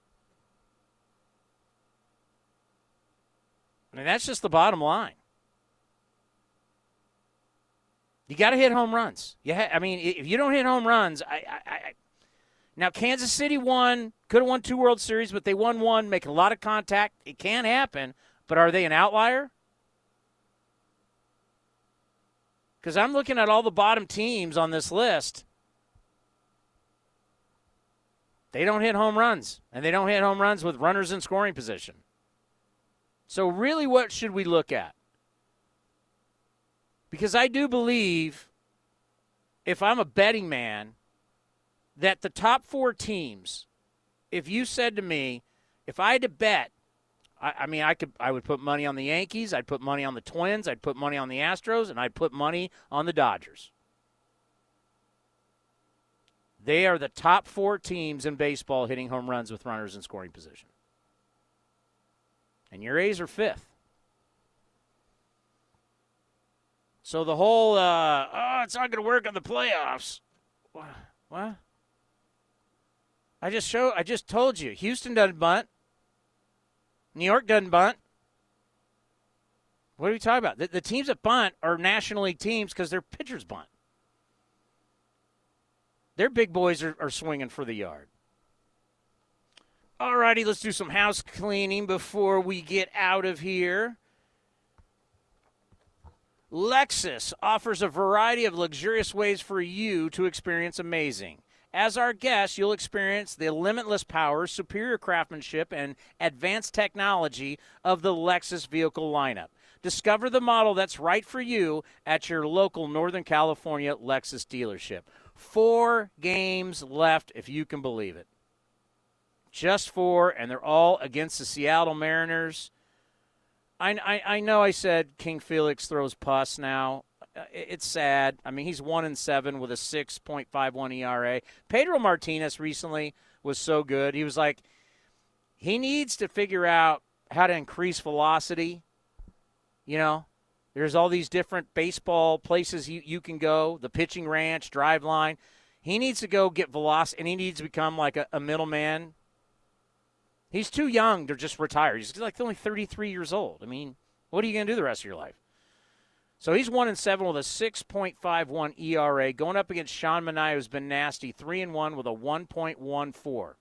I mean, that's just the bottom line. You got to hit home runs. You ha- I mean, if you don't hit home runs, I, I, I now Kansas City won, could have won two World Series, but they won one, making a lot of contact. It can happen, but are they an outlier? Because I'm looking at all the bottom teams on this list. They don't hit home runs, and they don't hit home runs with runners in scoring position. So, really, what should we look at? Because I do believe, if I'm a betting man, that the top four teams, if you said to me, if I had to bet, I, I, mean, I could, I would put money on the Yankees, I'd put money on the Twins, I'd put money on the Astros, and I'd put money on the Dodgers. They are the top four teams in baseball hitting home runs with runners in scoring position. And your A's are fifth. So the whole, uh, oh, it's not going to work on the playoffs. What? I just show. I just told you. Houston doesn't bunt. New York doesn't bunt. What are we talking about? The, the teams that bunt are National League teams because their pitchers bunt. Their big boys are, are swinging for the yard. All righty, let's do some house cleaning before we get out of here. Lexus offers a variety of luxurious ways for you to experience amazing. As our guest, you'll experience the limitless power, superior craftsmanship, and advanced technology of the Lexus vehicle lineup. Discover the model that's right for you at your local Northern California Lexus dealership. Four games left, if you can believe it. Just four, and they're all against the Seattle Mariners. I, I, I know I said King Felix throws pus now. Uh, it's sad. I mean, he's one and seven with a six point five one ERA. Pedro Martinez recently was so good. He was like, he needs to figure out how to increase velocity. You know, there's all these different baseball places you, you can go, the pitching ranch, drive line. He needs to go get velocity, and he needs to become like a, a middleman. He's too young to just retire. He's like only 33 years old. I mean, what are you going to do the rest of your life? So he's one and seven with a 6.51 ERA, going up against Sean Manaea, who's been nasty, three and one with a 1.14.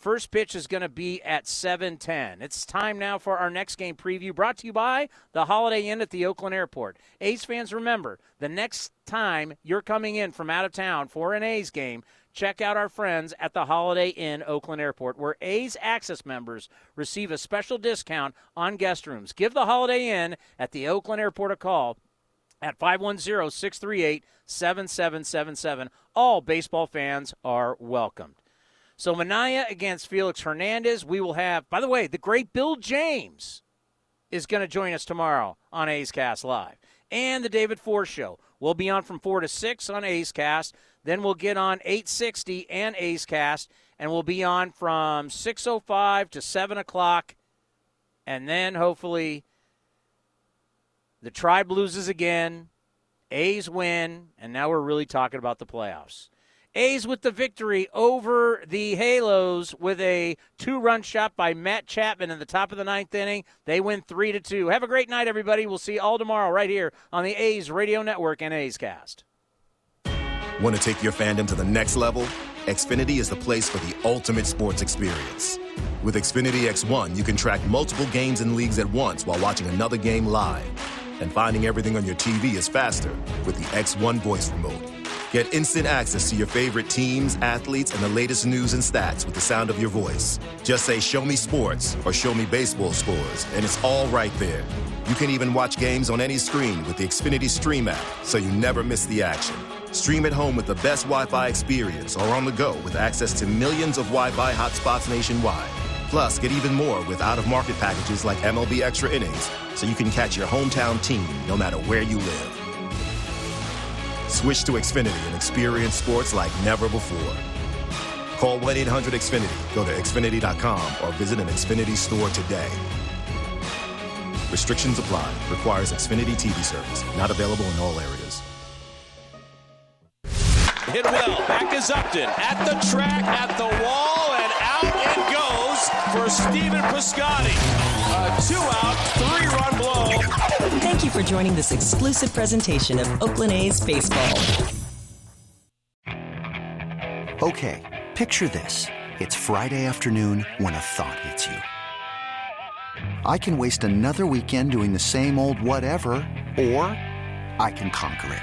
First pitch is going to be at 7:10. It's time now for our next game preview brought to you by the Holiday Inn at the Oakland Airport. A's fans remember, the next time you're coming in from out of town for an A's game, check out our friends at the Holiday Inn Oakland Airport where A's Access members receive a special discount on guest rooms. Give the Holiday Inn at the Oakland Airport a call at 510 638 7777. All baseball fans are welcomed. So, Manaea against Felix Hernandez. We will have, by the way, the great Bill James is going to join us tomorrow on A's Cast Live. And the David Force Show. We'll be on from 4 to 6 on A's Cast. Then we'll get on 860 and A's Cast. And we'll be on from 6.05 to 7 o'clock. And then hopefully the Tribe loses again. A's win. And now we're really talking about the playoffs. A's with the victory over the Halos with a two-run shot by Matt Chapman in the top of the ninth inning. They win three to two. Have a great night, everybody. We'll see you all tomorrow right here on the A's Radio Network and A's Cast. Want to take your fandom to the next level? Xfinity is the place for the ultimate sports experience. With Xfinity X1, you can track multiple games and leagues at once while watching another game live. And finding everything on your TV is faster with the X1 voice remote. Get instant access to your favorite teams, athletes, and the latest news and stats with the sound of your voice. Just say, Show me sports or Show me baseball scores, and it's all right there. You can even watch games on any screen with the Xfinity Stream app, so you never miss the action. Stream at home with the best Wi Fi experience or on the go with access to millions of Wi Fi hotspots nationwide. Plus, get even more with out of market packages like MLB Extra Innings, so you can catch your hometown team no matter where you live. Switch to Xfinity and experience sports like never before. Call 1 800 Xfinity, go to Xfinity.com, or visit an Xfinity store today. Restrictions apply. Requires Xfinity TV service. Not available in all areas. Hit well. Back is Upton. At the track, at the wall, and out it goes for Stephen Piscotty. A two out, three run blow. Thank you for joining this exclusive presentation of Oakland A's baseball. Okay, picture this. It's Friday afternoon when a thought hits you. I can waste another weekend doing the same old whatever, or I can conquer it.